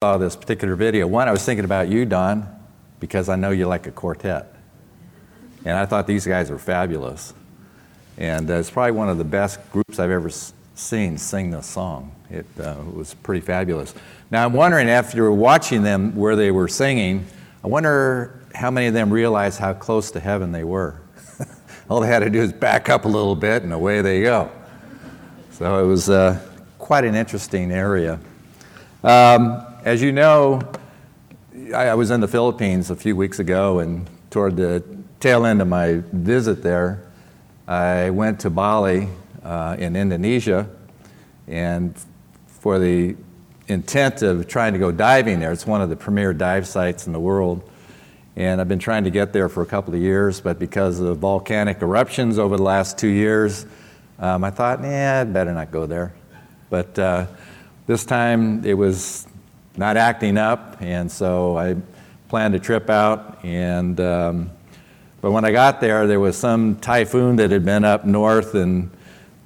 saw this particular video. One, I was thinking about you, Don, because I know you like a quartet. And I thought these guys were fabulous. And uh, it's probably one of the best groups I've ever seen sing this song. It uh, was pretty fabulous. Now, I'm wondering, after watching them where they were singing, I wonder how many of them realized how close to heaven they were. All they had to do is back up a little bit, and away they go. So it was uh, quite an interesting area. Um, as you know, I, was in the Philippines a few weeks ago, and toward the tail end of my visit there, I went to Bali uh, in Indonesia, and for the intent of trying to go diving there, it's one of the premier dive sites in the world. And I've been trying to get there for a couple of years, but because of volcanic eruptions over the last two years, um, I thought, nah, I'd better not go there. But uh, this time it was not acting up, and so I planned a trip out. And um, but when I got there, there was some typhoon that had been up north, and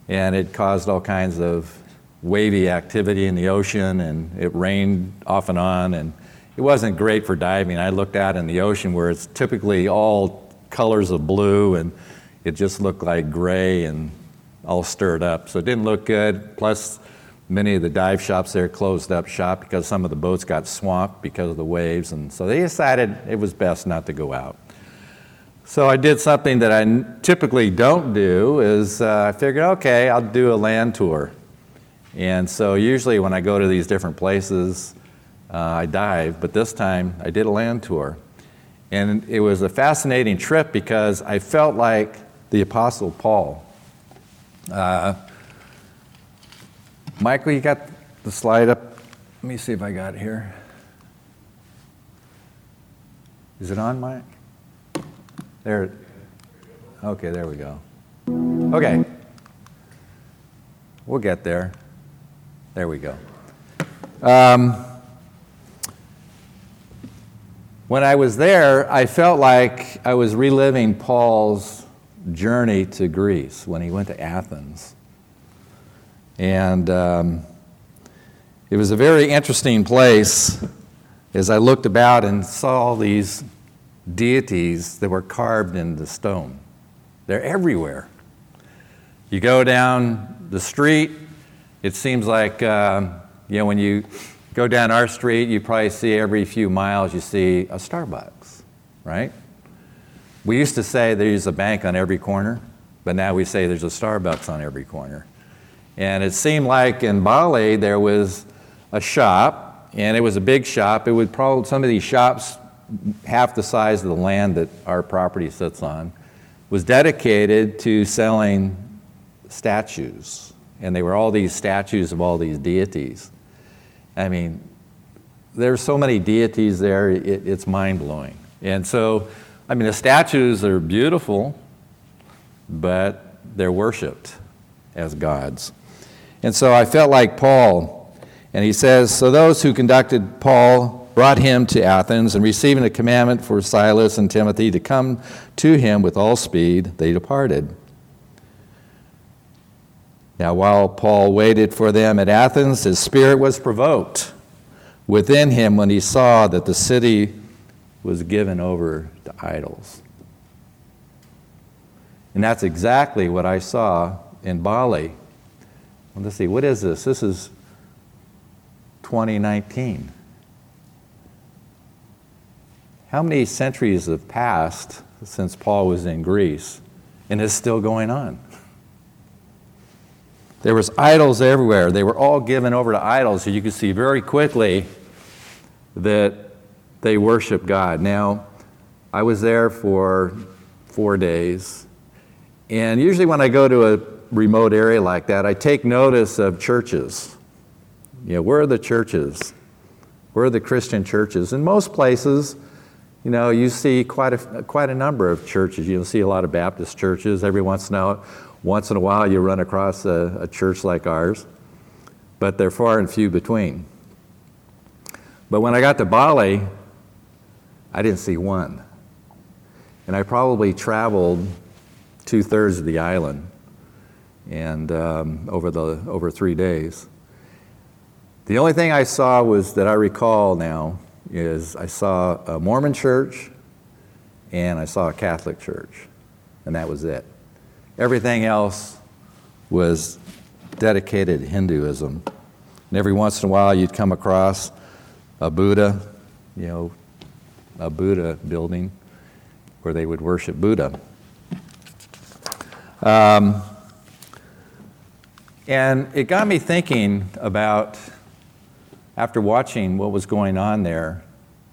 and it caused all kinds of wavy activity in the ocean, and it rained off and on, and it wasn't great for diving. I looked out in the ocean where it's typically all colors of blue, and it just looked like gray and all stirred up. So it didn't look good. Plus, many of the dive shops there closed up shop because some of the boats got swamped because of the waves, and so they decided it was best not to go out. So I did something that I typically don't do is uh, I figured, okay, I'll do a land tour. And so usually when I go to these different places, uh, I dive, but this time I did a land tour. And it was a fascinating trip because I felt like the Apostle Paul. Uh, Michael, you got the slide up? Let me see if I got it here. Is it on, Mike? There. Okay, there we go. Okay. We'll get there. There we go. Um, when I was there, I felt like I was reliving Paul's journey to Greece when he went to Athens. And um, it was a very interesting place as I looked about and saw all these deities that were carved into stone. They're everywhere. You go down the street, it seems like, uh, you know, when you go down our street, you probably see every few miles you see a Starbucks, right? We used to say there's a bank on every corner, but now we say there's a Starbucks on every corner. And it seemed like in Bali there was a shop, and it was a big shop. It would probably, some of these shops, half the size of the land that our property sits on, was dedicated to selling statues. And they were all these statues of all these deities. I mean, there's so many deities there, it, it's mind blowing. And so, I mean, the statues are beautiful, but they're worshiped as gods. And so I felt like Paul, and he says, So those who conducted Paul brought him to Athens, and receiving a commandment for Silas and Timothy to come to him with all speed, they departed. Now, while Paul waited for them at Athens, his spirit was provoked within him when he saw that the city was given over to idols. And that's exactly what I saw in Bali. Let's see, what is this? This is 2019. How many centuries have passed since Paul was in Greece and it's still going on? There was idols everywhere. They were all given over to idols. So you could see very quickly that they worship God. Now, I was there for four days. And usually when I go to a remote area like that, I take notice of churches. You know, where are the churches? Where are the Christian churches? In most places, you know, you see quite a, quite a number of churches. You'll see a lot of Baptist churches. Every once in a, once in a while, you run across a, a church like ours, but they're far and few between. But when I got to Bali, I didn't see one. And I probably traveled two thirds of the island and um, over, the, over three days. The only thing I saw was that I recall now is I saw a Mormon church and I saw a Catholic church, and that was it. Everything else was dedicated Hinduism. And every once in a while, you'd come across a Buddha, you know, a Buddha building where they would worship Buddha. Um, and it got me thinking about, after watching what was going on there,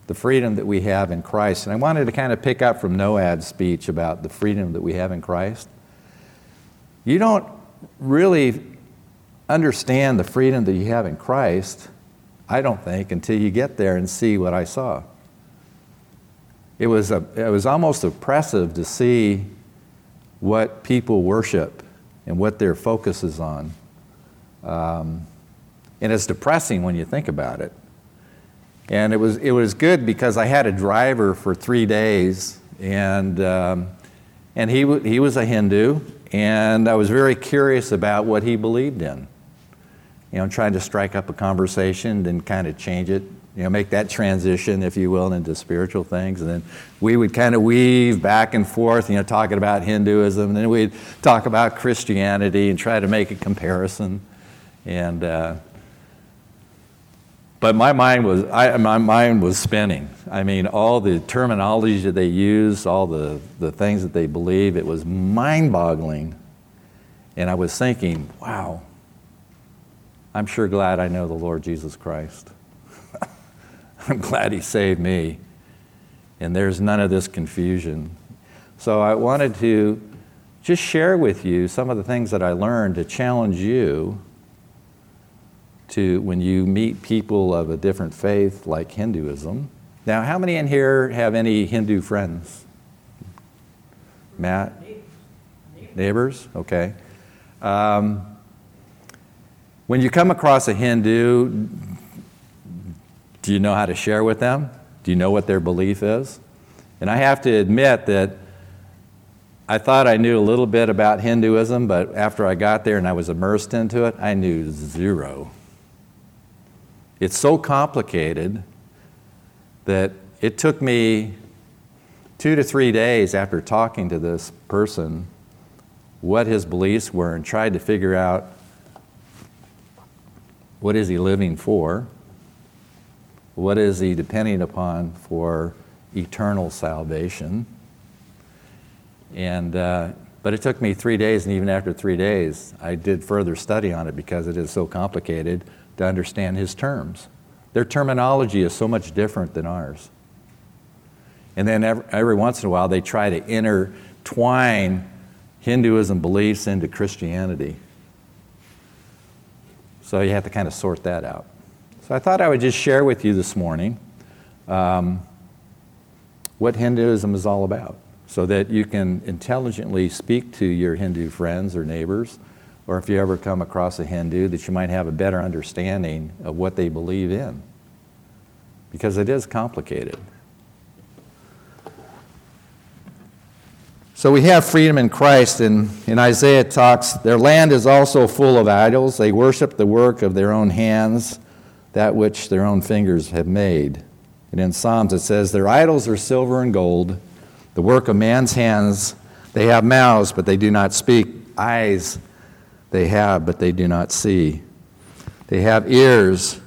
the freedom that we have in Christ. And I wanted to kind of pick up from Noad's speech about the freedom that we have in Christ. You don't really understand the freedom that you have in Christ, I don't think, until you get there and see what I saw. It was, a, it was almost oppressive to see what people worship and what their focus is on. Um, and it's depressing when you think about it. And it was, it was good because I had a driver for three days, and, um, and he, he was a Hindu, and I was very curious about what he believed in. You know, trying to strike up a conversation and kind of change it, you know, make that transition, if you will, into spiritual things. And then we would kind of weave back and forth, you know, talking about Hinduism, and then we'd talk about Christianity and try to make a comparison. And, uh, but my mind was, I, my mind was spinning. I mean, all the terminology that they use, all the, the things that they believe, it was mind boggling. And I was thinking, wow, I'm sure glad I know the Lord Jesus Christ. I'm glad He saved me. And there's none of this confusion. So I wanted to just share with you some of the things that I learned to challenge you to when you meet people of a different faith like Hinduism. Now, how many in here have any Hindu friends? Matt? Neighbors? Okay. Um, when you come across a Hindu, do you know how to share with them? Do you know what their belief is? And I have to admit that I thought I knew a little bit about Hinduism, but after I got there and I was immersed into it, I knew zero. It's so complicated that it took me two to three days after talking to this person what his beliefs were and tried to figure out what is he living for what is he depending upon for eternal salvation. And uh, but it took me three days and even after three days i did further study on it because it is so complicated to understand his terms. Their terminology is so much different than ours. And then every, every once in a while, they try to intertwine Hinduism beliefs into Christianity. So you have to kind of sort that out. So I thought I would just share with you this morning um, what Hinduism is all about so that you can intelligently speak to your Hindu friends or neighbors or if you ever come across a Hindu, that you might have a better understanding of what they believe in. Because it is complicated. So we have freedom in Christ, and in Isaiah talks, their land is also full of idols. They worship the work of their own hands, that which their own fingers have made. And in Psalms it says, Their idols are silver and gold, the work of man's hands. They have mouths, but they do not speak, eyes, they have, but they do not see. They have ears,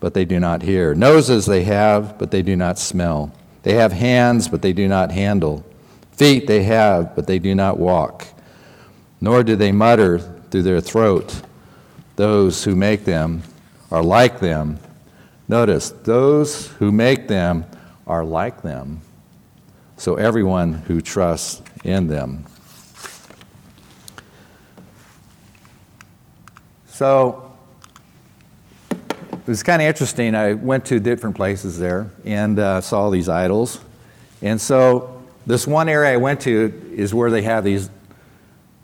but they do not hear. Noses they have, but they do not smell. They have hands, but they do not handle. Feet they have, but they do not walk. Nor do they mutter through their throat. Those who make them are like them. Notice, those who make them are like them. So everyone who trusts in them. So it was kind of interesting. I went to different places there and uh, saw these idols. And so this one area I went to is where they have these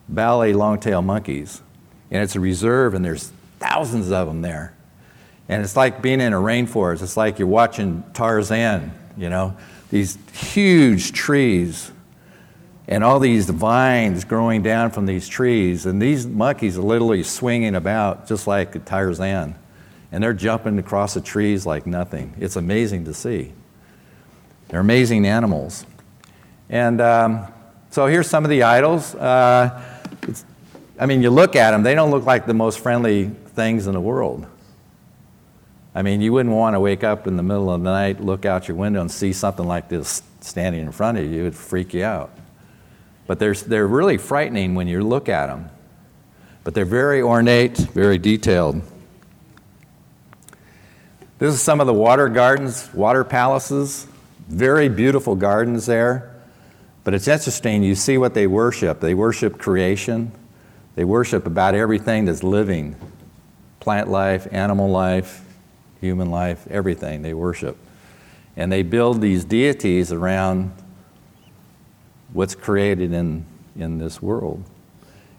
Bali long-tailed monkeys. And it's a reserve, and there's thousands of them there. And it's like being in a rainforest. It's like you're watching Tarzan, you know, these huge trees and all these vines growing down from these trees. And these monkeys are literally swinging about just like a Tarzan. and they're jumping across the trees like nothing. It's amazing to see. They're amazing animals. And um, so here's some of the idols. Uh, I mean, you look at them, they don't look like the most friendly things in the world. I mean, you wouldn't want to wake up in the middle of the night, look out your window, and see something like this standing in front of you. It would freak you out. But they're, they're really frightening when you look at them. But they're very ornate, very detailed. This is some of the water gardens, water palaces. Very beautiful gardens there. But it's interesting, you see what they worship. They worship creation, they worship about everything that's living plant life, animal life, human life, everything they worship. And they build these deities around what's created in, in this world.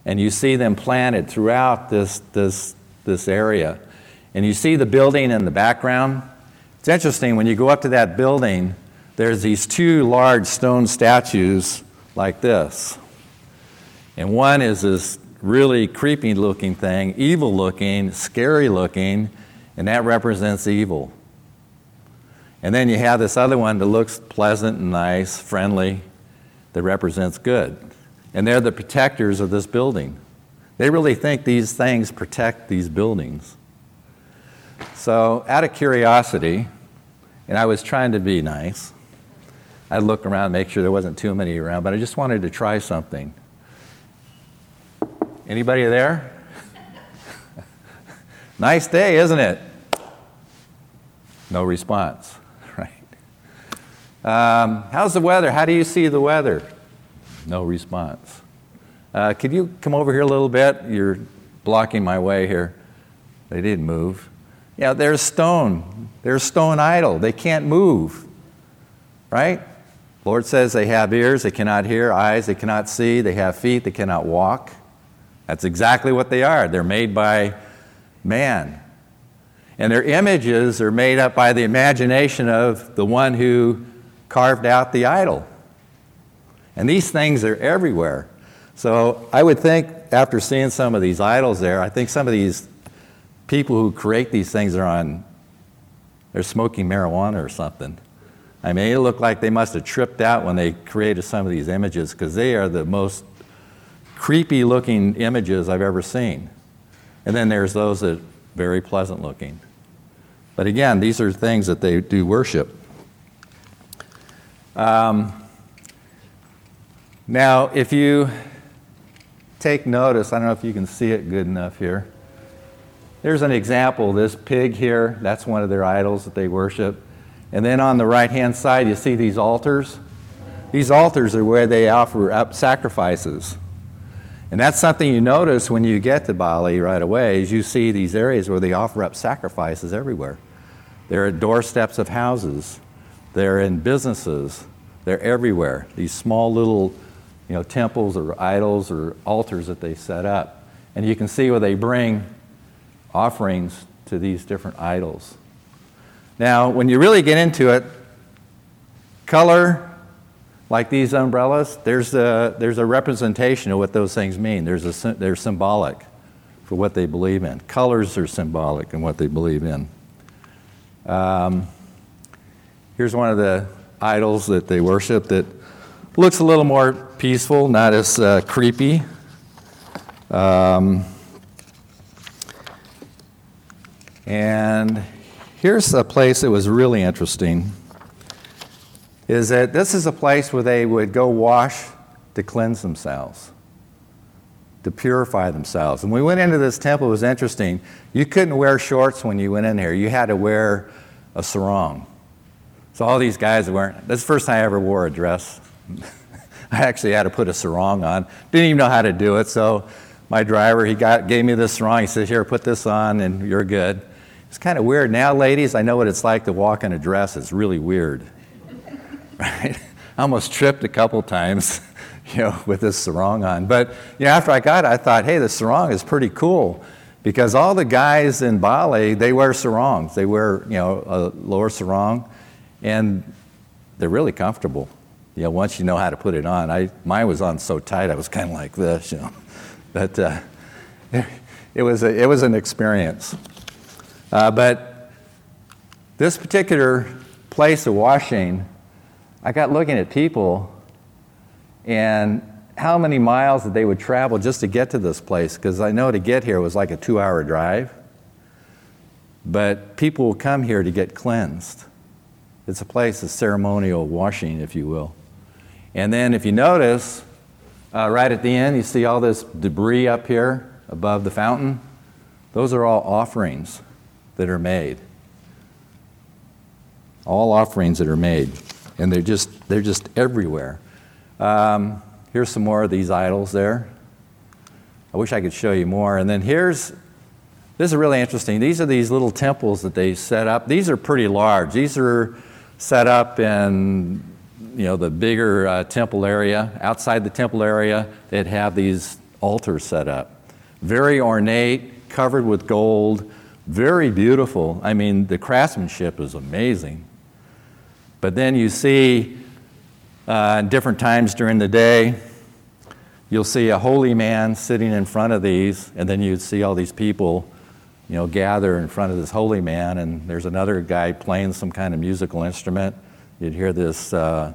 And you see them planted throughout this, this, this area. And you see the building in the background. It's interesting, when you go up to that building, there's these two large stone statues like this. And one is this really creepy looking thing, evil looking, scary looking, and that represents evil. And then you have this other one that looks pleasant and nice, friendly, that represents good. And they're the protectors of this building. They really think these things protect these buildings. So, out of curiosity, and I was trying to be nice, I'd look around, make sure there wasn't too many around, but I just wanted to try something. Anybody there? nice day, isn't it? No response? Um, how's the weather? How do you see the weather? No response. Uh, could you come over here a little bit? You're blocking my way here. They didn't move. Yeah, there's stone. They're stone idle. They can't move, right? Lord says they have ears, they cannot hear, eyes, they cannot see, they have feet, they cannot walk. That's exactly what they are. They're made by man. And their images are made up by the imagination of the one who carved out the idol. And these things are everywhere. So I would think, after seeing some of these idols there, I think some of these people who create these things are on, they're smoking marijuana or something. I mean, it looked like they must have tripped out when they created some of these images because they are the most creepy looking images I've ever seen. And then there's those that are very pleasant looking. But again, these are things that they do worship. Um, now, if you take notice, I don't know if you can see it good enough here. There's an example. This pig here, that's one of their idols that they worship. And then on the right hand side, you see these altars. These altars are where they offer up sacrifices. And that's something you notice when you get to Bali right away, is you see these areas where they offer up sacrifices everywhere. They're at doorsteps of houses. They're in businesses. They're everywhere. These small little, you know, temples or idols or altars that they set up. And you can see where they bring offerings to these different idols. Now, when you really get into it, color, like these umbrellas, there's a, there's a representation of what those things mean. There's a, they're symbolic for what they believe in. Colors are symbolic in what they believe in. Um, here's one of the idols that they worship that looks a little more peaceful, not as uh, creepy. Um, and here's a place that was really interesting is that this is a place where they would go wash to cleanse themselves, to purify themselves. And we went into this temple, it was interesting. You couldn't wear shorts when you went in here, you had to wear a sarong. So all these guys weren't, this is the first time I ever wore a dress. I actually had to put a sarong on. Didn't even know how to do it, so my driver, he got, gave me this sarong. He said, Here, put this on, and you're good. It's kind of weird. Now, ladies, I know what it's like to walk in a dress. It's really weird. right? I almost tripped a couple times, you know, with this sarong on. But you know, after I got it, I thought, hey, the sarong is pretty cool because all the guys in Bali they wear sarongs. They wear you know a lower sarong, and they're really comfortable. You know, once you know how to put it on. I mine was on so tight, I was kind of like this, you know. But uh, it was a, it was an experience. Uh, but this particular place of washing, I got looking at people and how many miles that they would travel just to get to this place, because I know to get here was like a two hour drive. But people will come here to get cleansed. It's a place of ceremonial washing, if you will. And then, if you notice, uh, right at the end, you see all this debris up here above the fountain. Those are all offerings that are made. All offerings that are made. And they're just, they're just everywhere. Um, here's some more of these idols there. I wish I could show you more. And then here's, this is really interesting. These are these little temples that they set up. These are pretty large. These are set up in you know, the bigger uh, temple area. Outside the temple area, they'd have these altars set up. Very ornate, covered with gold, very beautiful. I mean, the craftsmanship is amazing. But then you see uh, different times during the day, you'll see a holy man sitting in front of these, and then you'd see all these people, you know, gather in front of this holy man, and there's another guy playing some kind of musical instrument. You'd hear this, uh,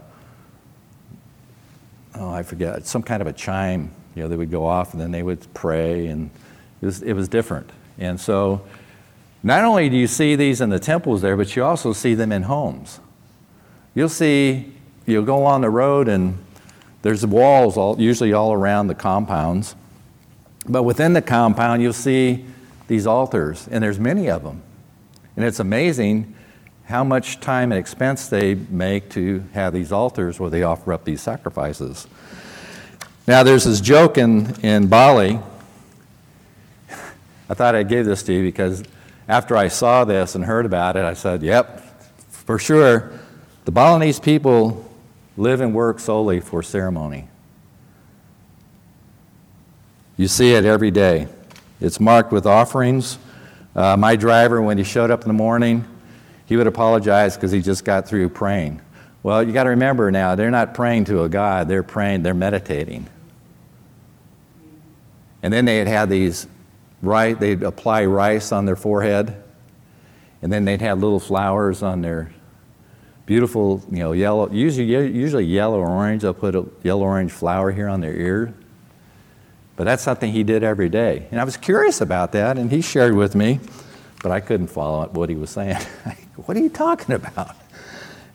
oh, I forget, some kind of a chime, you know, that would go off, and then they would pray, and it was, it was different. And so, not only do you see these in the temples there, but you also see them in homes. You'll see you'll go along the road and there's walls all, usually all around the compounds. But within the compound, you'll see these altars, and there's many of them. And it's amazing how much time and expense they make to have these altars where they offer up these sacrifices. Now, there's this joke in, in Bali. I thought I'd give this to you because after I saw this and heard about it, I said, yep, for sure, the Balinese people live and work solely for ceremony. You see it every day. It's marked with offerings. Uh, my driver, when he showed up in the morning, he would apologize because he just got through praying. Well, you got to remember now, they're not praying to a God, they're praying, they're meditating. And then they'd have these right, they'd apply rice on their forehead, and then they'd have little flowers on their beautiful, you know, yellow, usually, usually yellow or orange. They'll put a yellow orange flower here on their ear. But that's something he did every day. And I was curious about that, and he shared with me, but I couldn't follow what he was saying. what are you talking about?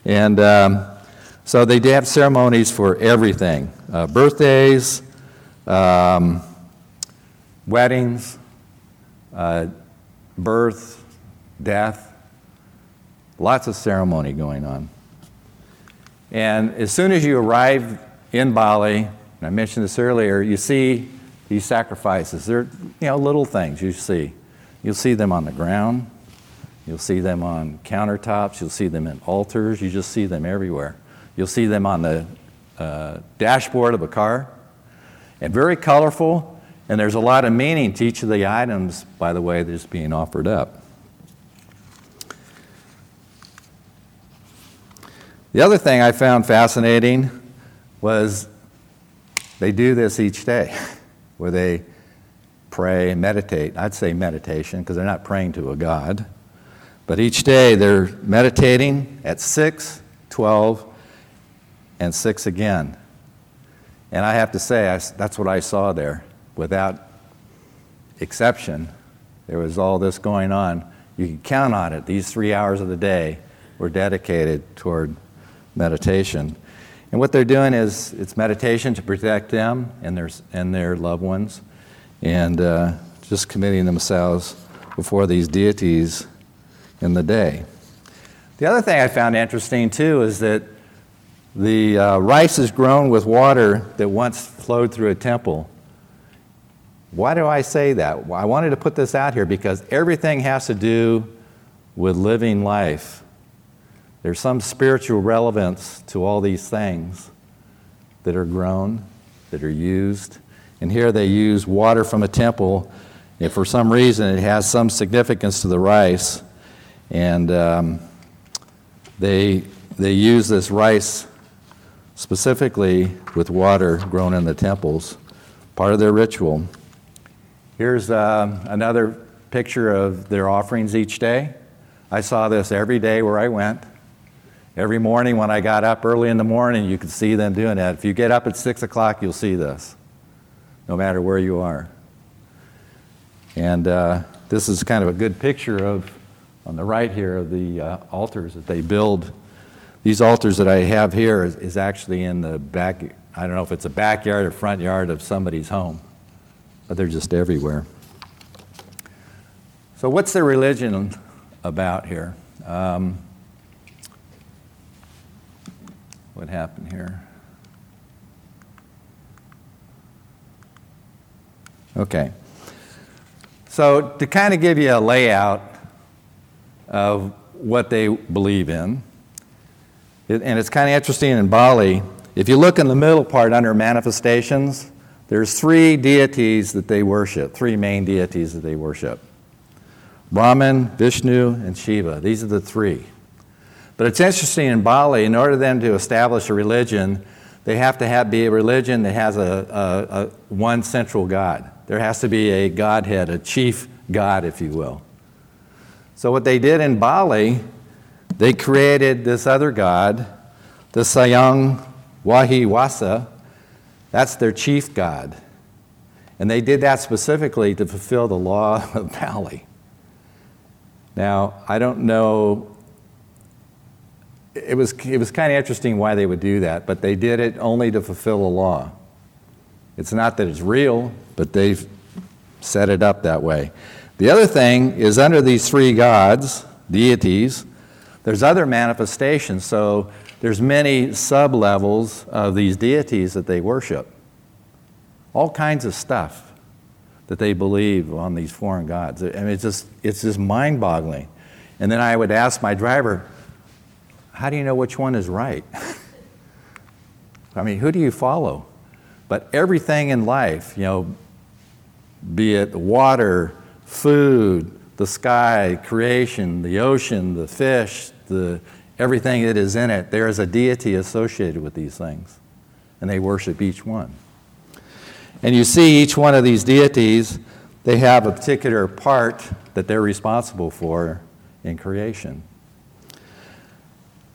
And um, so they have ceremonies for everything uh, birthdays, um, weddings, uh, birth, death, Lots of ceremony going on. And as soon as you arrive in Bali, and I mentioned this earlier, you see these sacrifices. They're you know little things you see. You'll see them on the ground. You'll see them on countertops. You'll see them in altars. You just see them everywhere. You'll see them on the uh, dashboard of a car. And very colorful. And there's a lot of meaning to each of the items, by the way, that's being offered up. The other thing I found fascinating was they do this each day, where they pray and meditate. I'd say meditation because they're not praying to a God. But each day they're meditating at 6, 12, and 6 again. And I have to say, I, that's what I saw there. Without exception, there was all this going on. You can count on it. These three hours of the day were dedicated toward meditation. And what they're doing is it's meditation to protect them and their, and their loved ones, and uh, just committing themselves before these deities in the day. The other thing I found interesting too is that the uh, rice is grown with water that once flowed through a temple. Why do I say that? Well, I wanted to put this out here because everything has to do with living life. There's some spiritual relevance to all these things that are grown, that are used. And here they use water from a temple. If for some reason it has some significance to the rice, and um, they, they use this rice specifically with water grown in the temples, part of their ritual. Here's uh, another picture of their offerings each day. I saw this every day where I went. Every morning when I got up early in the morning, you could see them doing that. If you get up at 6 o'clock, you'll see this, no matter where you are. And uh, this is kind of a good picture of, on the right here, of the uh, altars that they build. These altars that I have here is, is actually in the back, I don't know if it's a backyard or front yard of somebody's home, but they're just everywhere. So, what's the religion about here? Um, what happened here? Okay. So, to kind of give you a layout of what they believe in, and it's kind of interesting in Bali, if you look in the middle part under manifestations, there's three deities that they worship, three main deities that they worship Brahman, Vishnu, and Shiva. These are the three. But it's interesting in Bali, in order then to establish a religion, they have to have, be a religion that has a, a, a, one central God. There has to be a Godhead, a chief God, if you will. So, what they did in Bali, they created this other God, the Sayang Wahi Wasa. That's their chief God. And they did that specifically to fulfill the law of Bali. Now, I don't know it was, it was kind of interesting why they would do that, but they did it only to fulfill a law. It's not that it's real, but they've set it up that way. The other thing is under these three gods, deities, there's other manifestations. So there's many sub levels of these deities that they worship. All kinds of stuff that they believe on these foreign gods. I mean, it's just, it's just mind boggling. And then I would ask my driver, how do you know which one is right? I mean, who do you follow? But everything in life, you know, be it water, food, the sky, creation, the ocean, the fish, the, everything that is in it, there is a deity associated with these things. And they worship each one. And you see each one of these deities, they have a particular part that they're responsible for in creation.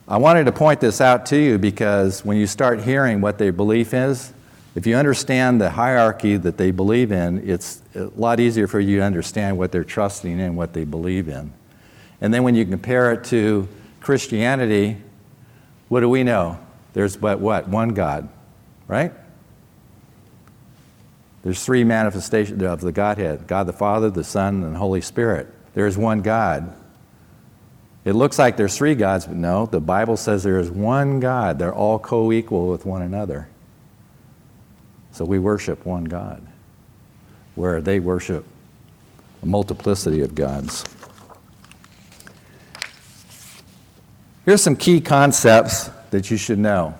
I wanted to point this out to you because when you start hearing what their belief is, if you understand the hierarchy that they believe in, it's a lot easier for you to understand what they're trusting in, what they believe in. And then when you compare it to Christianity, what do we know? There's but what? One God, right? There's three manifestations of the Godhead God the Father, the Son, and the Holy Spirit. There's one God. It looks like there's three gods, but no, the Bible says there is one God. They're all co equal with one another. So we worship one God, where they worship a multiplicity of gods. Here's some key concepts that you should know.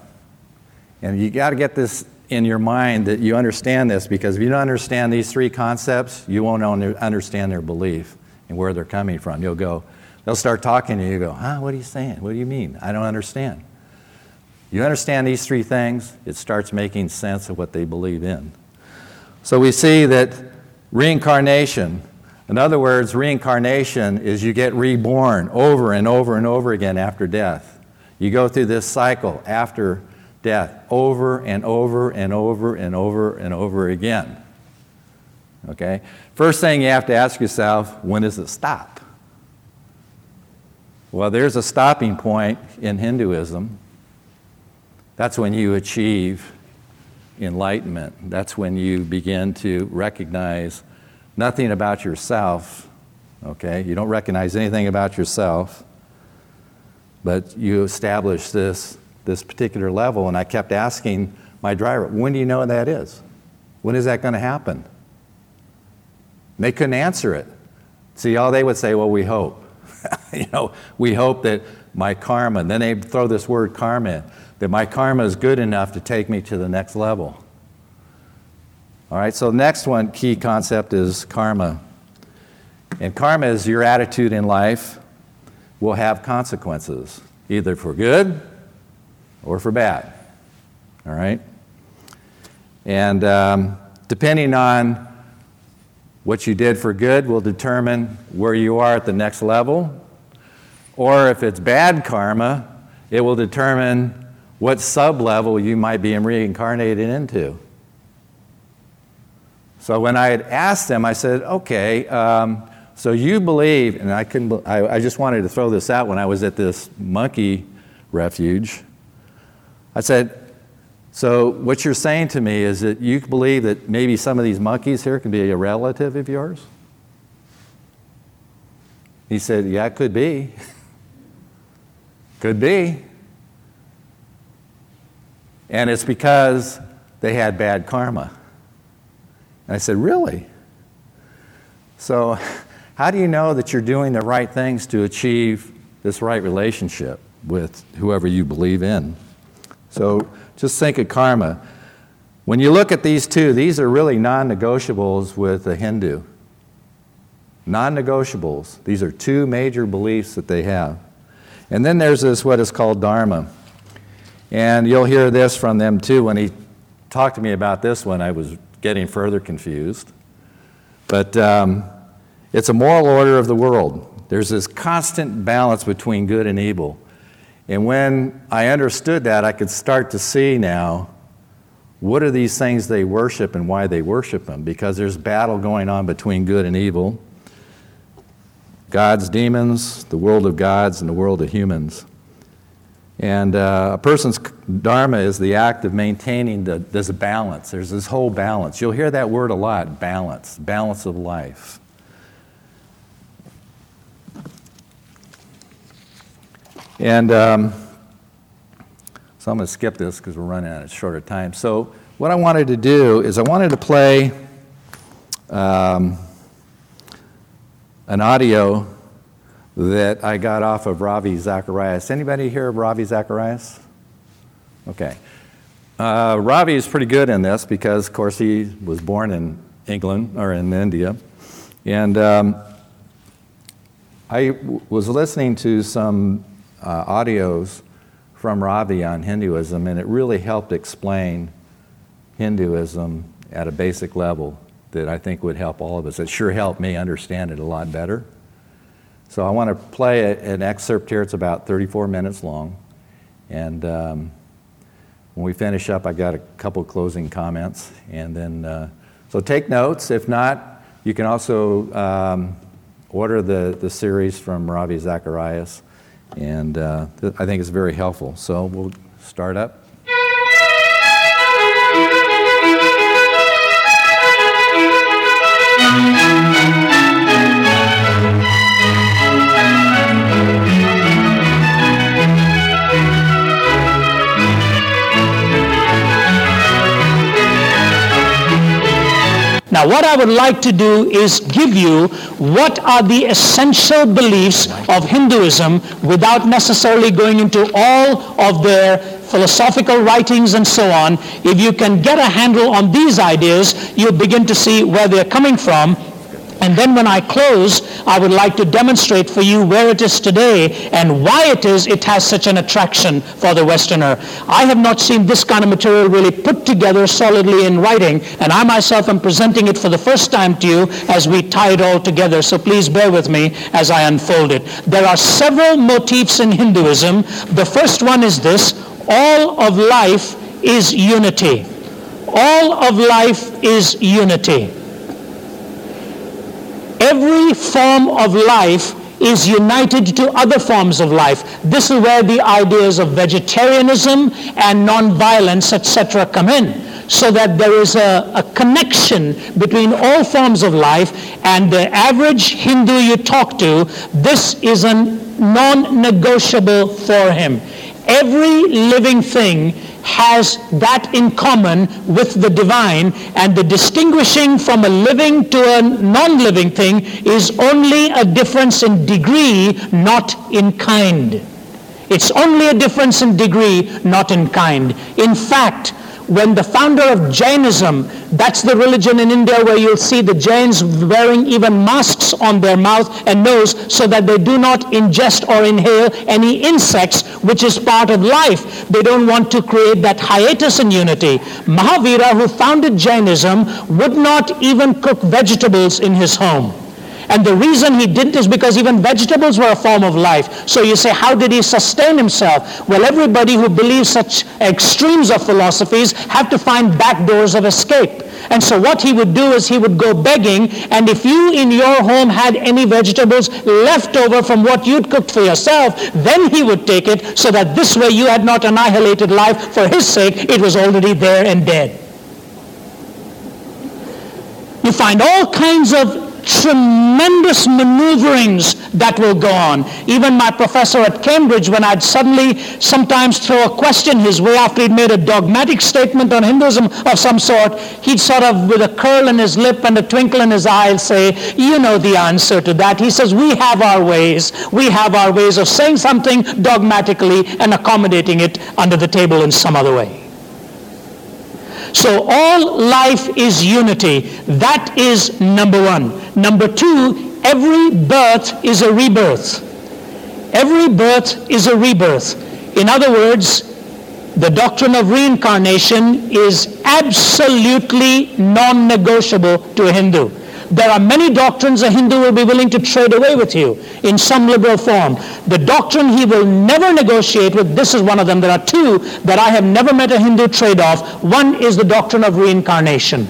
And you got to get this in your mind that you understand this because if you don't understand these three concepts, you won't understand their belief and where they're coming from. You'll go, They'll start talking to you, you go, huh, what are you saying? What do you mean? I don't understand. You understand these three things, it starts making sense of what they believe in. So we see that reincarnation, in other words, reincarnation is you get reborn over and over and over again after death. You go through this cycle after death over and over and over and over and over again. Okay? First thing you have to ask yourself when does it stop? Well, there's a stopping point in Hinduism. That's when you achieve enlightenment. That's when you begin to recognize nothing about yourself, okay? You don't recognize anything about yourself, but you establish this, this particular level. And I kept asking my driver, when do you know that is? When is that going to happen? And they couldn't answer it. See, all they would say, well, we hope. you know, we hope that my karma, and then they throw this word karma in, that my karma is good enough to take me to the next level. All right, so the next one key concept is karma. And karma is your attitude in life will have consequences, either for good or for bad. All right? And um, depending on what you did for good will determine where you are at the next level. Or if it's bad karma, it will determine what sub level you might be reincarnated into. So when I had asked them, I said, okay, um, so you believe, and I couldn't, I, I just wanted to throw this out when I was at this monkey refuge. I said, so what you're saying to me is that you believe that maybe some of these monkeys here can be a relative of yours? He said, yeah, it could be. could be. And it's because they had bad karma. And I said, Really? So, how do you know that you're doing the right things to achieve this right relationship with whoever you believe in? So, just think of karma. When you look at these two, these are really non negotiables with a Hindu. Non negotiables. These are two major beliefs that they have. And then there's this, what is called Dharma. And you'll hear this from them too. When he talked to me about this one, I was getting further confused. But um, it's a moral order of the world. There's this constant balance between good and evil. And when I understood that, I could start to see now what are these things they worship and why they worship them. Because there's battle going on between good and evil God's demons, the world of gods, and the world of humans. And uh, a person's dharma is the act of maintaining the, this balance. There's this whole balance. You'll hear that word a lot balance, balance of life. And um, so I'm going to skip this because we're running out of shorter time. So, what I wanted to do is I wanted to play um, an audio that I got off of Ravi Zacharias. Anybody here of Ravi Zacharias? Okay. Uh, Ravi is pretty good in this because, of course, he was born in England or in India. And um, I w- was listening to some uh, audios from Ravi on Hinduism, and it really helped explain Hinduism at a basic level that I think would help all of us. It sure helped me understand it a lot better. So I want to play a, an excerpt here. It's about 34 minutes long. And um, when we finish up, I got a couple closing comments. And then, uh, so take notes. If not, you can also um, order the, the series from Ravi Zacharias. And uh, th- I think it's very helpful. So we'll start up. Now, what I would like to do is give you what are the essential beliefs of Hinduism without necessarily going into all of their philosophical writings and so on. If you can get a handle on these ideas, you'll begin to see where they're coming from and then when I close, I would like to demonstrate for you where it is today and why it is it has such an attraction for the Westerner. I have not seen this kind of material really put together solidly in writing, and I myself am presenting it for the first time to you as we tie it all together. So please bear with me as I unfold it. There are several motifs in Hinduism. The first one is this all of life is unity. All of life is unity. Every form of life is united to other forms of life. This is where the ideas of vegetarianism and nonviolence, etc., come in. So that there is a, a, connection between all forms of life, and the average Hindu you talk to, this is a non negotiable for him. Every living thing has that in common with the divine, and the distinguishing from a living to a non living thing is only a difference in degree, not in kind. It's only a difference in degree, not in kind. In fact, when the founder of Jainism, that's the religion in India where you'll see the Jains wearing even masks on their mouth and nose so that they do not ingest or inhale any insects, which is part of life. They don't want to create that hiatus in unity. Mahavira, who founded Jainism, would not even cook vegetables in his home. And the reason he didn't is because even vegetables were a form of life. So you say, how did he sustain himself? Well, everybody who believes such extremes of philosophies have to find back doors of escape. And so what he would do is he would go begging, and if you in your home had any vegetables left over from what you'd cooked for yourself, then he would take it so that this way you had not annihilated life for his sake. It was already there and dead. You find all kinds of tremendous maneuverings that will go on. Even my professor at Cambridge, when I'd suddenly sometimes throw a question his way after he'd made a dogmatic statement on Hinduism of some sort, he'd sort of, with a curl in his lip and a twinkle in his eye, say, You know the answer to that. He says, We have our ways. We have our ways of saying something dogmatically and accommodating it under the table in some other way. So all life is unity. That is number one. Number two, every birth is a rebirth. Every birth is a rebirth. In other words, the doctrine of reincarnation is absolutely non-negotiable to a Hindu. There are many doctrines a Hindu will be willing to trade away with you in some liberal form. The doctrine he will never negotiate with, this is one of them. There are two that I have never met a Hindu trade off. One is the doctrine of reincarnation.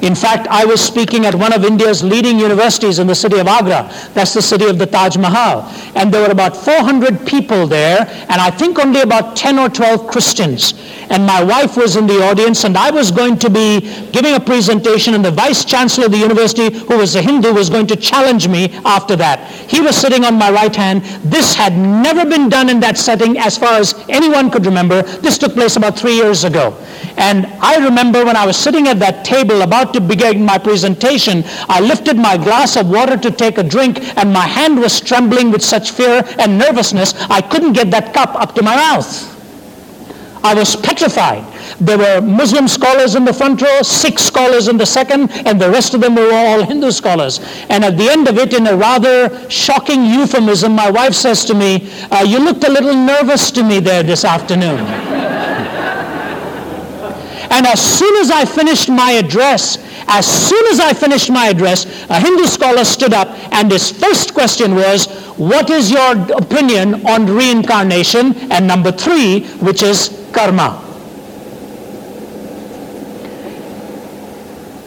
In fact, I was speaking at one of India's leading universities in the city of Agra. That's the city of the Taj Mahal. And there were about 400 people there, and I think only about 10 or 12 Christians. And my wife was in the audience, and I was going to be giving a presentation, and the vice chancellor of the university, who was a Hindu, was going to challenge me after that. He was sitting on my right hand. This had never been done in that setting as far as anyone could remember. This took place about three years ago. And I remember when I was sitting at that table about to begin my presentation, I lifted my glass of water to take a drink, and my hand was trembling with such fear and nervousness, I couldn't get that cup up to my mouth. I was petrified. There were Muslim scholars in the front row, Sikh scholars in the second, and the rest of them were all Hindu scholars. And at the end of it, in a rather shocking euphemism, my wife says to me, uh, You looked a little nervous to me there this afternoon. And as soon as I finished my address, as soon as I finished my address, a Hindu scholar stood up and his first question was, what is your opinion on reincarnation? And number three, which is karma.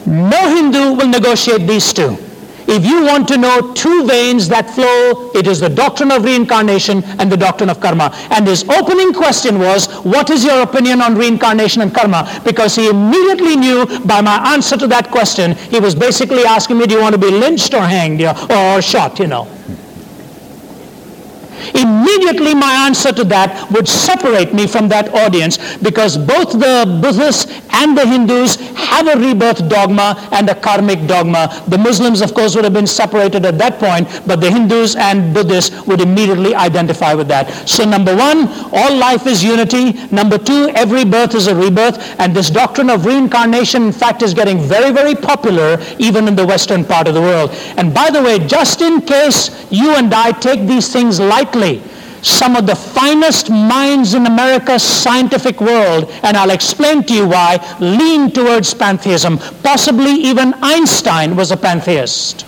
No Hindu will negotiate these two. If you want to know two veins that flow, it is the doctrine of reincarnation and the doctrine of karma. And his opening question was, what is your opinion on reincarnation and karma? Because he immediately knew by my answer to that question, he was basically asking me, do you want to be lynched or hanged or shot, you know? Immediately my answer to that would separate me from that audience because both the Buddhists and the Hindus have a rebirth dogma and a karmic dogma. The Muslims, of course, would have been separated at that point, but the Hindus and Buddhists would immediately identify with that. So number one, all life is unity. Number two, every birth is a rebirth. And this doctrine of reincarnation, in fact, is getting very, very popular even in the western part of the world. And by the way, just in case you and I take these things lightly, some of the finest minds in America's scientific world, and I'll explain to you why, lean towards pantheism. Possibly even Einstein was a pantheist.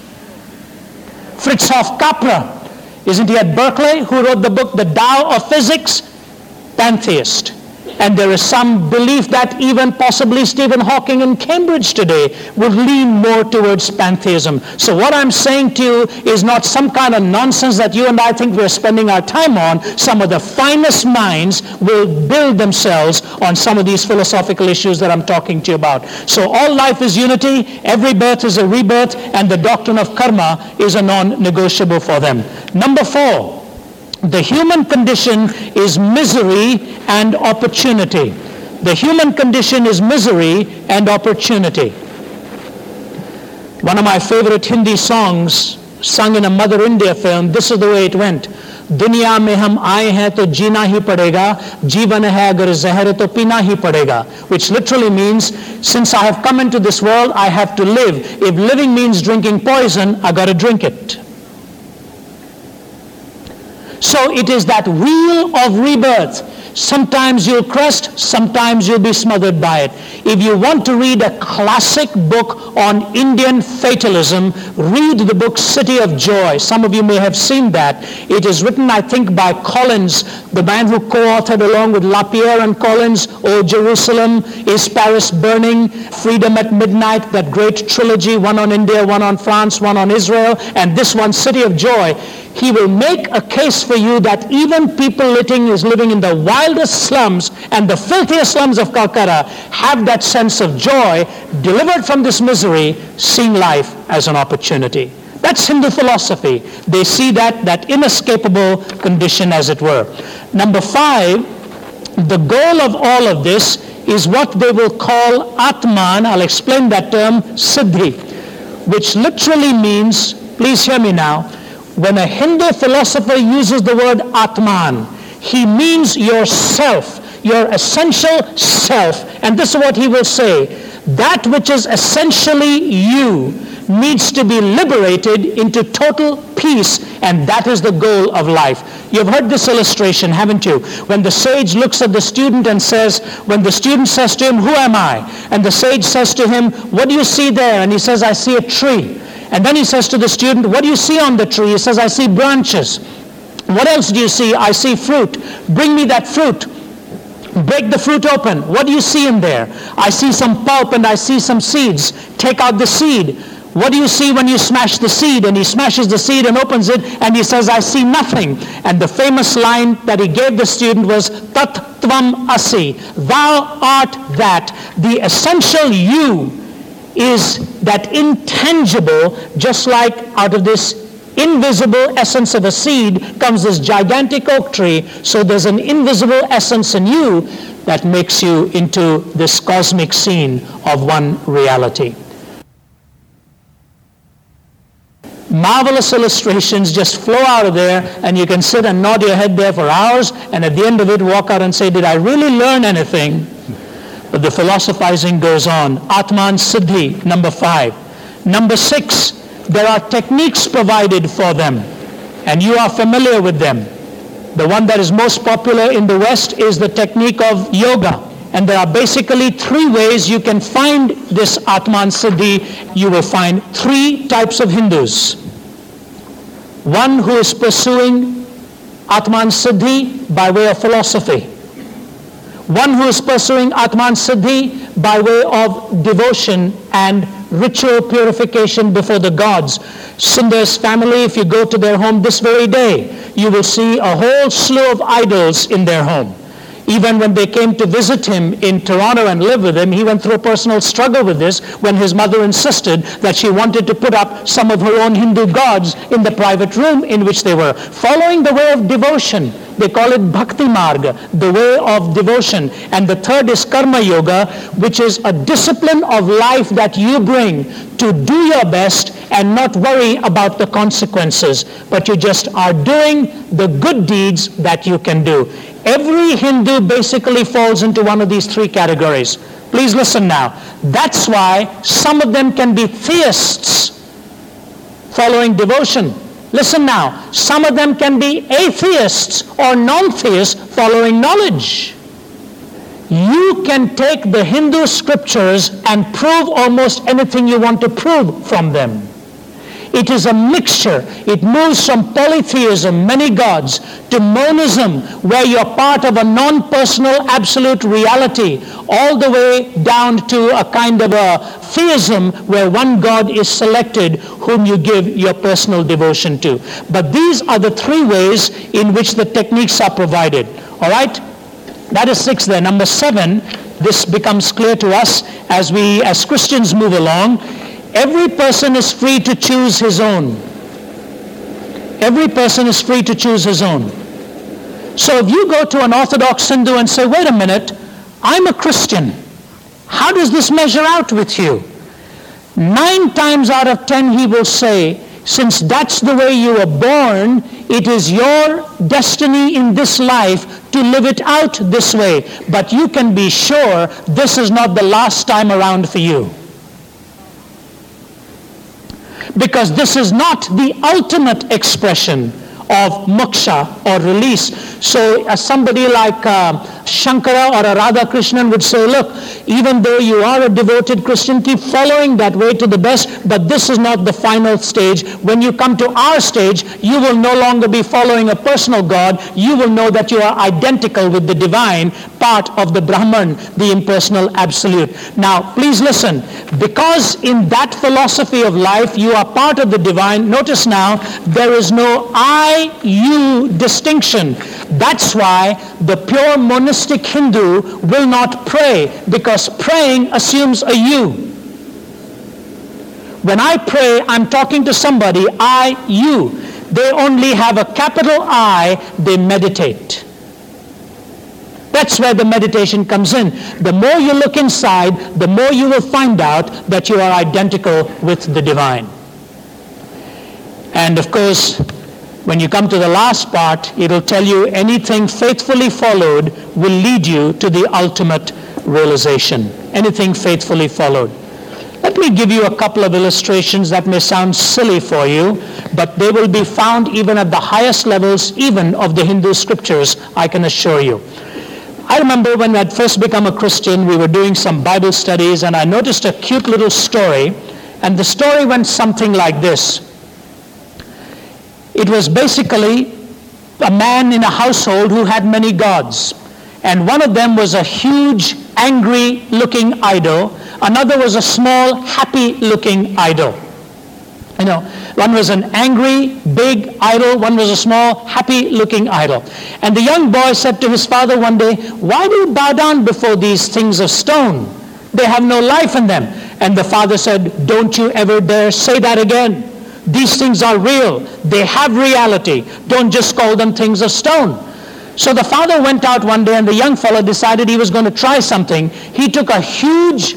Fritjof Capra, isn't he at Berkeley, who wrote the book The Tao of Physics? Pantheist. And there is some belief that even possibly Stephen Hawking in Cambridge today would lean more towards pantheism. So what I'm saying to you is not some kind of nonsense that you and I think we're spending our time on. Some of the finest minds will build themselves on some of these philosophical issues that I'm talking to you about. So all life is unity, every birth is a rebirth, and the doctrine of karma is a non-negotiable for them. Number four, the human condition is misery and opportunity. The human condition is misery and opportunity. One of my favorite Hindi songs, sung in a Mother India film, this is the way it went. दुनिया में हम आए हैं तो जीना ही पड़ेगा जीवन है अगर जहर है तो पीना ही पड़ेगा which literally means since I have come into this world I have to live if living means drinking poison I got to drink it so it is that wheel of rebirth Sometimes you'll crest, sometimes you'll be smothered by it. If you want to read a classic book on Indian fatalism, read the book City of Joy. Some of you may have seen that. It is written, I think, by Collins, the man who co-authored along with Lapierre and Collins, O Jerusalem, Is Paris Burning, Freedom at Midnight, that great trilogy, one on India, one on France, one on Israel, and this one, City of Joy he will make a case for you that even people living, is living in the wildest slums and the filthiest slums of Calcutta have that sense of joy, delivered from this misery, seeing life as an opportunity. That's Hindu philosophy. They see that, that inescapable condition, as it were. Number five, the goal of all of this is what they will call Atman. I'll explain that term, Siddhi, which literally means, please hear me now, when a Hindu philosopher uses the word Atman, he means yourself, your essential self. And this is what he will say. That which is essentially you needs to be liberated into total peace, and that is the goal of life. You've heard this illustration, haven't you? When the sage looks at the student and says, when the student says to him, Who am I? And the sage says to him, What do you see there? And he says, I see a tree. And then he says to the student, what do you see on the tree? He says, I see branches. What else do you see? I see fruit. Bring me that fruit. Break the fruit open. What do you see in there? I see some pulp and I see some seeds. Take out the seed. What do you see when you smash the seed? And he smashes the seed and opens it and he says, I see nothing. And the famous line that he gave the student was, Tat tvam asi. Thou art that. The essential you is that intangible, just like out of this invisible essence of a seed comes this gigantic oak tree. So there's an invisible essence in you that makes you into this cosmic scene of one reality. Marvelous illustrations just flow out of there, and you can sit and nod your head there for hours, and at the end of it, walk out and say, Did I really learn anything? But the philosophizing goes on. Atman Siddhi, number five. Number six, there are techniques provided for them, and you are familiar with them. The one that is most popular in the West is the technique of yoga. And there are basically three ways you can find this Atman Siddhi. You will find three types of Hindus. One who is pursuing Atman Siddhi by way of philosophy one who is pursuing Atman Siddhi by way of devotion and ritual purification before the gods. Sundar's family, if you go to their home this very day, you will see a whole slew of idols in their home. Even when they came to visit him in Toronto and live with him, he went through a personal struggle with this when his mother insisted that she wanted to put up some of her own Hindu gods in the private room in which they were. Following the way of devotion, they call it Bhakti Marga, the way of devotion. And the third is Karma Yoga, which is a discipline of life that you bring to do your best and not worry about the consequences, but you just are doing the good deeds that you can do. Every Hindu basically falls into one of these three categories. Please listen now. That's why some of them can be theists following devotion. Listen now. Some of them can be atheists or non-theists following knowledge. You can take the Hindu scriptures and prove almost anything you want to prove from them. It is a mixture. It moves from polytheism, many gods, to monism, where you're part of a non-personal absolute reality, all the way down to a kind of a theism where one God is selected whom you give your personal devotion to. But these are the three ways in which the techniques are provided. All right? That is six there. Number seven, this becomes clear to us as we, as Christians, move along Every person is free to choose his own. Every person is free to choose his own. So if you go to an Orthodox Hindu and say, wait a minute, I'm a Christian. How does this measure out with you? Nine times out of ten he will say, since that's the way you were born, it is your destiny in this life to live it out this way. But you can be sure this is not the last time around for you. Because this is not the ultimate expression of moksha or release. So as somebody like uh, Shankara or a Radhakrishnan would say, look, even though you are a devoted Christian, keep following that way to the best, but this is not the final stage. When you come to our stage, you will no longer be following a personal God. You will know that you are identical with the divine, part of the Brahman, the impersonal absolute. Now, please listen. Because in that philosophy of life, you are part of the divine, notice now, there is no I-you distinction. That's why the pure monistic Hindu will not pray because praying assumes a you. When I pray, I'm talking to somebody, I, you. They only have a capital I, they meditate. That's where the meditation comes in. The more you look inside, the more you will find out that you are identical with the divine. And of course, when you come to the last part, it'll tell you anything faithfully followed will lead you to the ultimate realization. Anything faithfully followed. Let me give you a couple of illustrations that may sound silly for you, but they will be found even at the highest levels, even of the Hindu scriptures, I can assure you. I remember when I had first become a Christian, we were doing some Bible studies, and I noticed a cute little story, and the story went something like this. It was basically a man in a household who had many gods. And one of them was a huge, angry looking idol. Another was a small, happy looking idol. You know, one was an angry, big idol. One was a small, happy looking idol. And the young boy said to his father one day, Why do you bow down before these things of stone? They have no life in them. And the father said, Don't you ever dare say that again. These things are real. They have reality. Don't just call them things of stone. So the father went out one day and the young fellow decided he was going to try something. He took a huge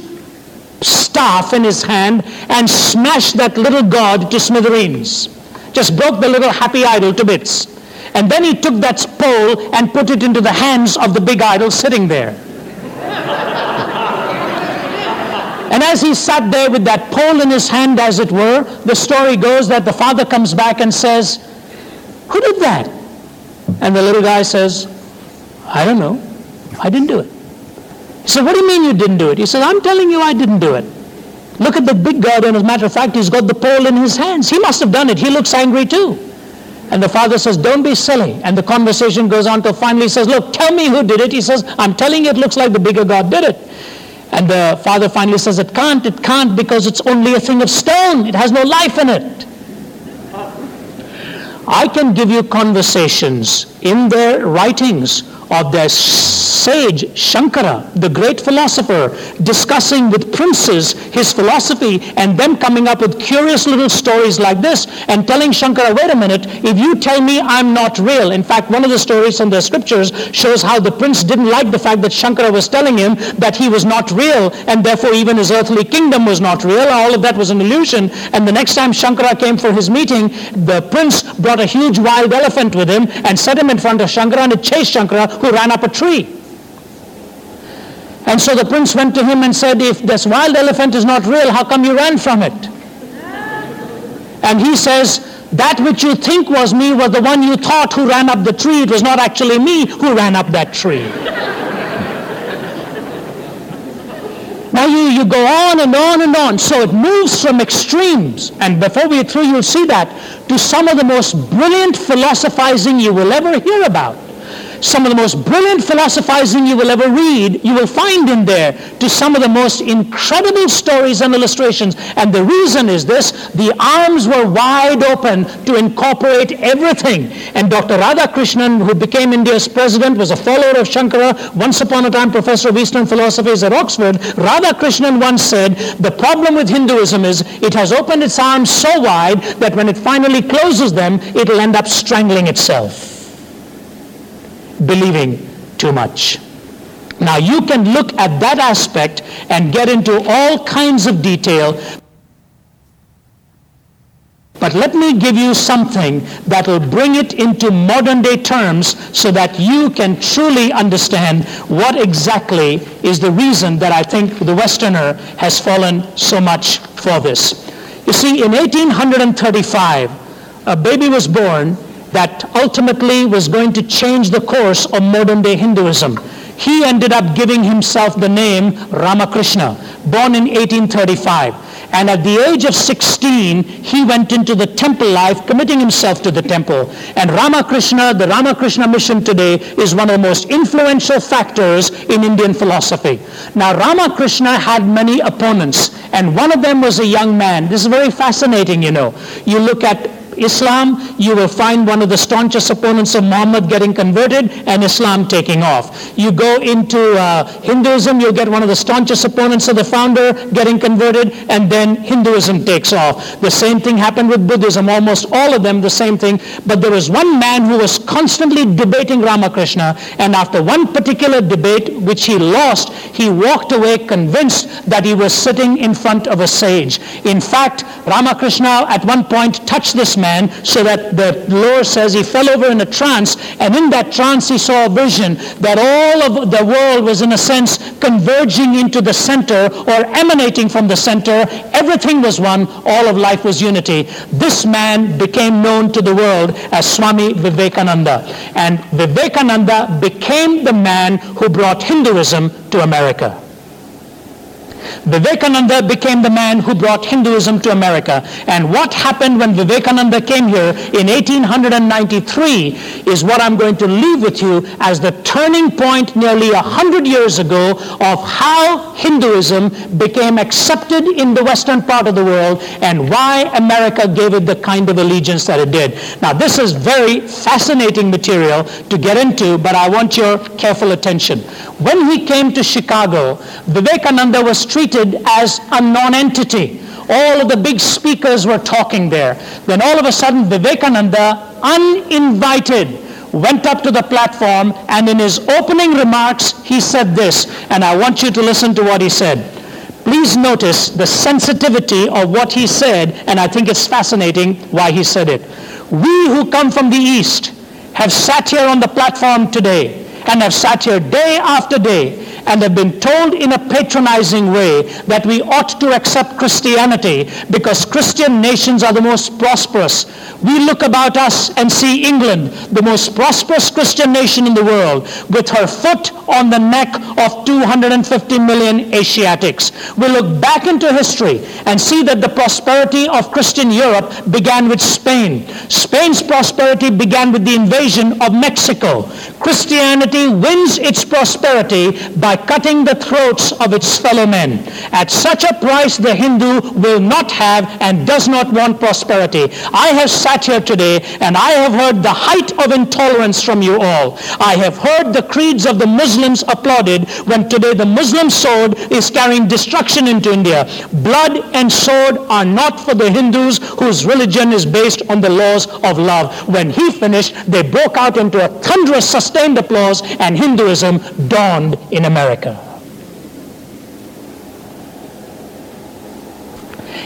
staff in his hand and smashed that little god to smithereens. Just broke the little happy idol to bits. And then he took that pole and put it into the hands of the big idol sitting there. And as he sat there with that pole in his hand, as it were, the story goes that the father comes back and says, Who did that? And the little guy says, I don't know. I didn't do it. He said, What do you mean you didn't do it? He said, I'm telling you I didn't do it. Look at the big God, and as a matter of fact, he's got the pole in his hands. He must have done it. He looks angry too. And the father says, Don't be silly. And the conversation goes on till finally he says, Look, tell me who did it. He says, I'm telling you it looks like the bigger God did it. And the father finally says, It can't, it can't because it's only a thing of stone. It has no life in it. I can give you conversations in their writings of their sage Shankara, the great philosopher, discussing with princes his philosophy and them coming up with curious little stories like this and telling Shankara, wait a minute, if you tell me I'm not real. In fact, one of the stories from the scriptures shows how the prince didn't like the fact that Shankara was telling him that he was not real and therefore even his earthly kingdom was not real. All of that was an illusion. And the next time Shankara came for his meeting, the prince brought a huge wild elephant with him and set him in front of Shankara and it chased Shankara who ran up a tree. And so the prince went to him and said, If this wild elephant is not real, how come you ran from it? And he says, That which you think was me was the one you thought who ran up the tree. It was not actually me who ran up that tree. Now you, you go on and on and on. So it moves from extremes. And before we're through, you'll see that to some of the most brilliant philosophizing you will ever hear about some of the most brilliant philosophizing you will ever read, you will find in there to some of the most incredible stories and illustrations. And the reason is this, the arms were wide open to incorporate everything. And Dr. Radhakrishnan, who became India's president, was a follower of Shankara, once upon a time professor of Eastern philosophies at Oxford. Radhakrishnan once said, the problem with Hinduism is it has opened its arms so wide that when it finally closes them, it'll end up strangling itself believing too much. Now you can look at that aspect and get into all kinds of detail. But let me give you something that will bring it into modern day terms so that you can truly understand what exactly is the reason that I think the Westerner has fallen so much for this. You see, in 1835, a baby was born that ultimately was going to change the course of modern day Hinduism. He ended up giving himself the name Ramakrishna, born in 1835. And at the age of 16, he went into the temple life, committing himself to the temple. And Ramakrishna, the Ramakrishna mission today, is one of the most influential factors in Indian philosophy. Now, Ramakrishna had many opponents, and one of them was a young man. This is very fascinating, you know. You look at Islam, you will find one of the staunchest opponents of Muhammad getting converted and Islam taking off. You go into uh, Hinduism, you'll get one of the staunchest opponents of the founder getting converted, and then Hinduism takes off. The same thing happened with Buddhism, almost all of them the same thing. But there was one man who was constantly debating Ramakrishna, and after one particular debate, which he lost, he walked away convinced that he was sitting in front of a sage. In fact, Ramakrishna at one point touched this man man so that the Lord says he fell over in a trance and in that trance he saw a vision that all of the world was in a sense converging into the center or emanating from the center. Everything was one. All of life was unity. This man became known to the world as Swami Vivekananda. And Vivekananda became the man who brought Hinduism to America. Vivekananda became the man who brought Hinduism to America. And what happened when Vivekananda came here in 1893 is what I'm going to leave with you as the turning point nearly a hundred years ago of how Hinduism became accepted in the western part of the world and why America gave it the kind of allegiance that it did. Now this is very fascinating material to get into, but I want your careful attention. When he came to Chicago, Vivekananda was treated as a non-entity. All of the big speakers were talking there. Then all of a sudden, Vivekananda, uninvited, went up to the platform and in his opening remarks, he said this, and I want you to listen to what he said. Please notice the sensitivity of what he said, and I think it's fascinating why he said it. We who come from the East have sat here on the platform today and have sat here day after day and have been told in a patronizing way that we ought to accept Christianity because Christian nations are the most prosperous. We look about us and see England, the most prosperous Christian nation in the world, with her foot on the neck of 250 million Asiatics. We look back into history and see that the prosperity of Christian Europe began with Spain. Spain's prosperity began with the invasion of Mexico. Christianity wins its prosperity by cutting the throats of its fellow men. At such a price the Hindu will not have and does not want prosperity. I have sat here today and I have heard the height of intolerance from you all. I have heard the creeds of the Muslims applauded when today the Muslim sword is carrying destruction into India. Blood and sword are not for the Hindus whose religion is based on the laws of love. When he finished, they broke out into a thunderous sustained applause and Hinduism dawned in America. America.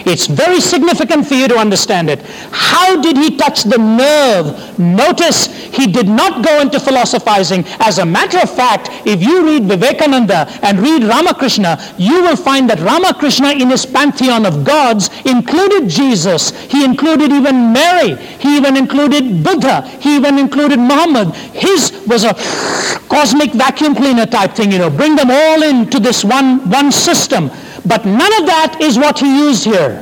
It's very significant for you to understand it. How did he touch the nerve? Notice he did not go into philosophizing. As a matter of fact, if you read Vivekananda and read Ramakrishna, you will find that Ramakrishna in his pantheon of gods included Jesus. He included even Mary. He even included Buddha. He even included Muhammad. His was a cosmic vacuum cleaner type thing, you know, bring them all into this one, one system. But none of that is what he used here.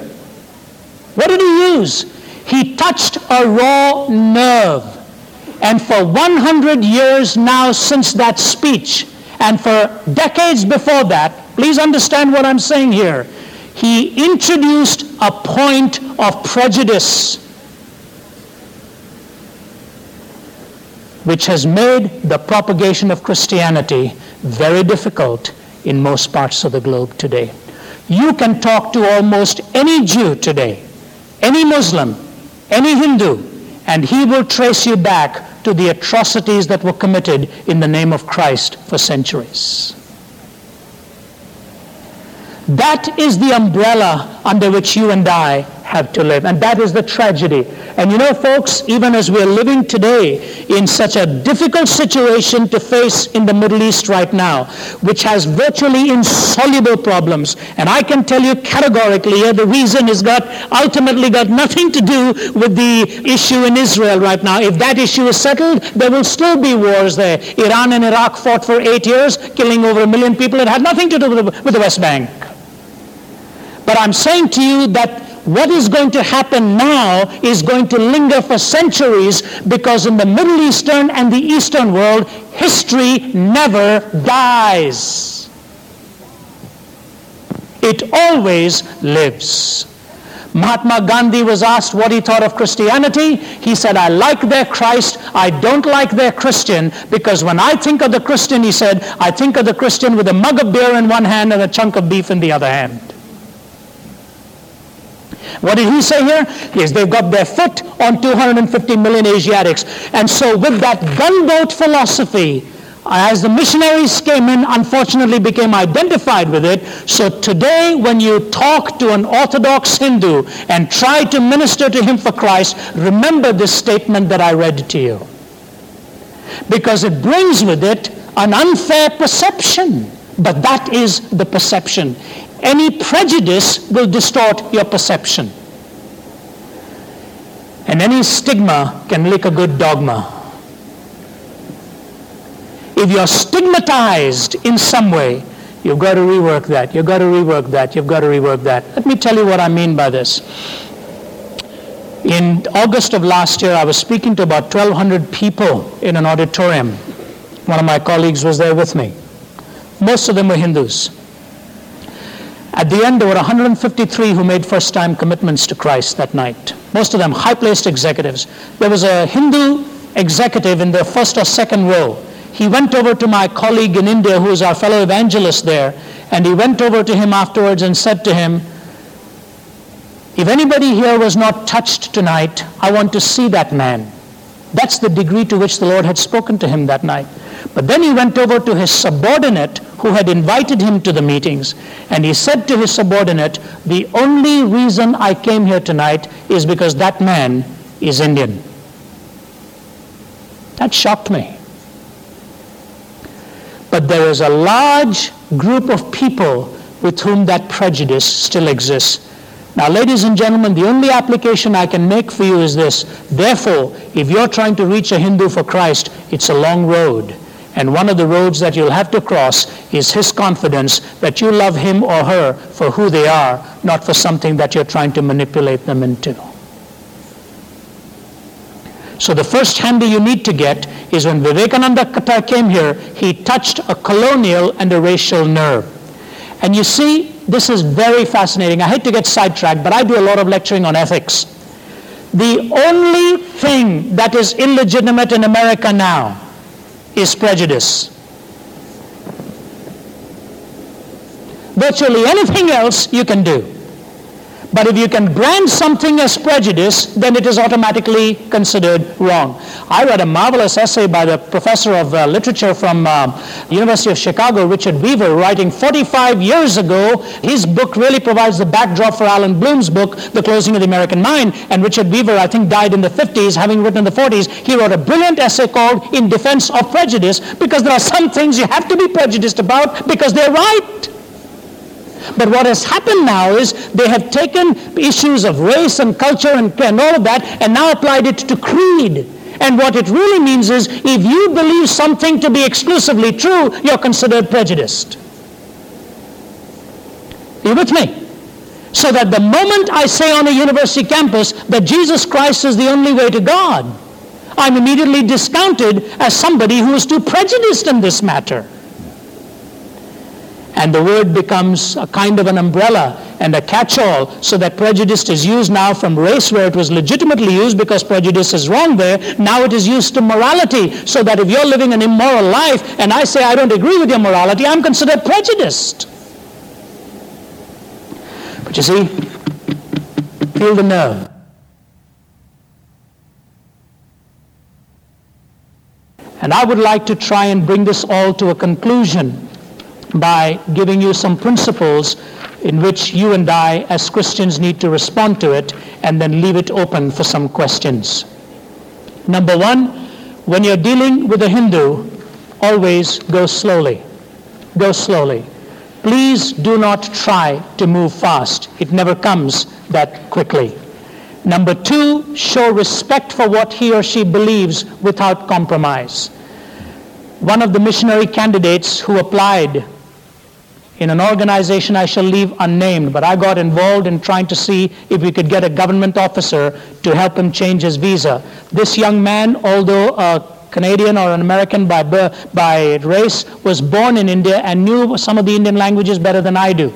What did he use? He touched a raw nerve. And for 100 years now since that speech, and for decades before that, please understand what I'm saying here, he introduced a point of prejudice which has made the propagation of Christianity very difficult in most parts of the globe today. You can talk to almost any Jew today, any Muslim, any Hindu, and he will trace you back to the atrocities that were committed in the name of Christ for centuries. That is the umbrella under which you and I have to live. And that is the tragedy. And you know, folks, even as we're living today in such a difficult situation to face in the Middle East right now, which has virtually insoluble problems, and I can tell you categorically here the reason has got ultimately got nothing to do with the issue in Israel right now. If that issue is settled, there will still be wars there. Iran and Iraq fought for eight years, killing over a million people. It had nothing to do with the, with the West Bank. But I'm saying to you that what is going to happen now is going to linger for centuries because in the Middle Eastern and the Eastern world, history never dies. It always lives. Mahatma Gandhi was asked what he thought of Christianity. He said, I like their Christ, I don't like their Christian, because when I think of the Christian, he said, I think of the Christian with a mug of beer in one hand and a chunk of beef in the other hand. What did he say here? Is they've got their foot on 250 million Asiatics. And so with that gunboat philosophy, as the missionaries came in, unfortunately became identified with it. So today, when you talk to an Orthodox Hindu and try to minister to him for Christ, remember this statement that I read to you. Because it brings with it an unfair perception. But that is the perception. Any prejudice will distort your perception. And any stigma can lick a good dogma. If you're stigmatized in some way, you've got to rework that. You've got to rework that. You've got to rework that. Let me tell you what I mean by this. In August of last year, I was speaking to about 1,200 people in an auditorium. One of my colleagues was there with me. Most of them were Hindus. At the end, there were 153 who made first time commitments to Christ that night. Most of them high placed executives. There was a Hindu executive in the first or second row. He went over to my colleague in India, who is our fellow evangelist there, and he went over to him afterwards and said to him, If anybody here was not touched tonight, I want to see that man. That's the degree to which the Lord had spoken to him that night. But then he went over to his subordinate who had invited him to the meetings, and he said to his subordinate, The only reason I came here tonight is because that man is Indian. That shocked me. But there is a large group of people with whom that prejudice still exists. Now, ladies and gentlemen, the only application I can make for you is this. Therefore, if you're trying to reach a Hindu for Christ, it's a long road. And one of the roads that you'll have to cross is his confidence that you love him or her for who they are, not for something that you're trying to manipulate them into. So the first handy you need to get is when Vivekananda came here, he touched a colonial and a racial nerve. And you see, this is very fascinating. I hate to get sidetracked, but I do a lot of lecturing on ethics. The only thing that is illegitimate in America now is prejudice. Virtually anything else you can do. But if you can brand something as prejudice, then it is automatically considered wrong. I read a marvelous essay by the professor of uh, literature from uh, University of Chicago, Richard Weaver, writing 45 years ago. His book really provides the backdrop for Allan Bloom's book, The Closing of the American Mind. And Richard Weaver, I think, died in the 50s, having written in the 40s. He wrote a brilliant essay called In Defense of Prejudice, because there are some things you have to be prejudiced about because they're right. But what has happened now is they have taken issues of race and culture and, and all of that and now applied it to creed. And what it really means is if you believe something to be exclusively true, you're considered prejudiced. Are you with me? So that the moment I say on a university campus that Jesus Christ is the only way to God, I'm immediately discounted as somebody who is too prejudiced in this matter. And the word becomes a kind of an umbrella and a catch-all so that prejudice is used now from race where it was legitimately used because prejudice is wrong there. Now it is used to morality so that if you're living an immoral life and I say I don't agree with your morality, I'm considered prejudiced. But you see, feel the nerve. And I would like to try and bring this all to a conclusion by giving you some principles in which you and I, as Christians, need to respond to it and then leave it open for some questions. Number one, when you're dealing with a Hindu, always go slowly. Go slowly. Please do not try to move fast. It never comes that quickly. Number two, show respect for what he or she believes without compromise. One of the missionary candidates who applied in an organization I shall leave unnamed, but I got involved in trying to see if we could get a government officer to help him change his visa. This young man, although a Canadian or an American by, by race, was born in India and knew some of the Indian languages better than I do.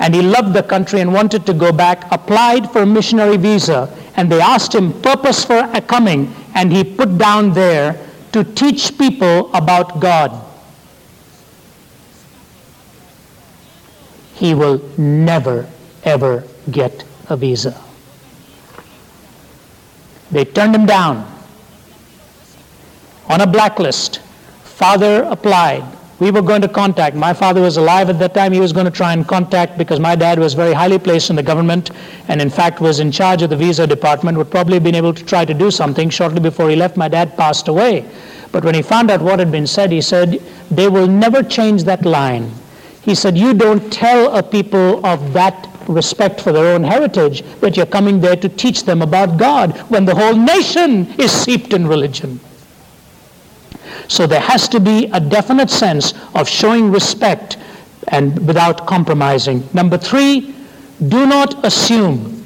And he loved the country and wanted to go back, applied for a missionary visa, and they asked him purpose for coming, and he put down there to teach people about God. He will never, ever get a visa. They turned him down on a blacklist. Father applied. We were going to contact. My father was alive at that time. He was going to try and contact because my dad was very highly placed in the government and, in fact, was in charge of the visa department. Would probably have been able to try to do something. Shortly before he left, my dad passed away. But when he found out what had been said, he said, They will never change that line. He said, You don't tell a people of that respect for their own heritage that you're coming there to teach them about God when the whole nation is seeped in religion. So there has to be a definite sense of showing respect and without compromising. Number three, do not assume.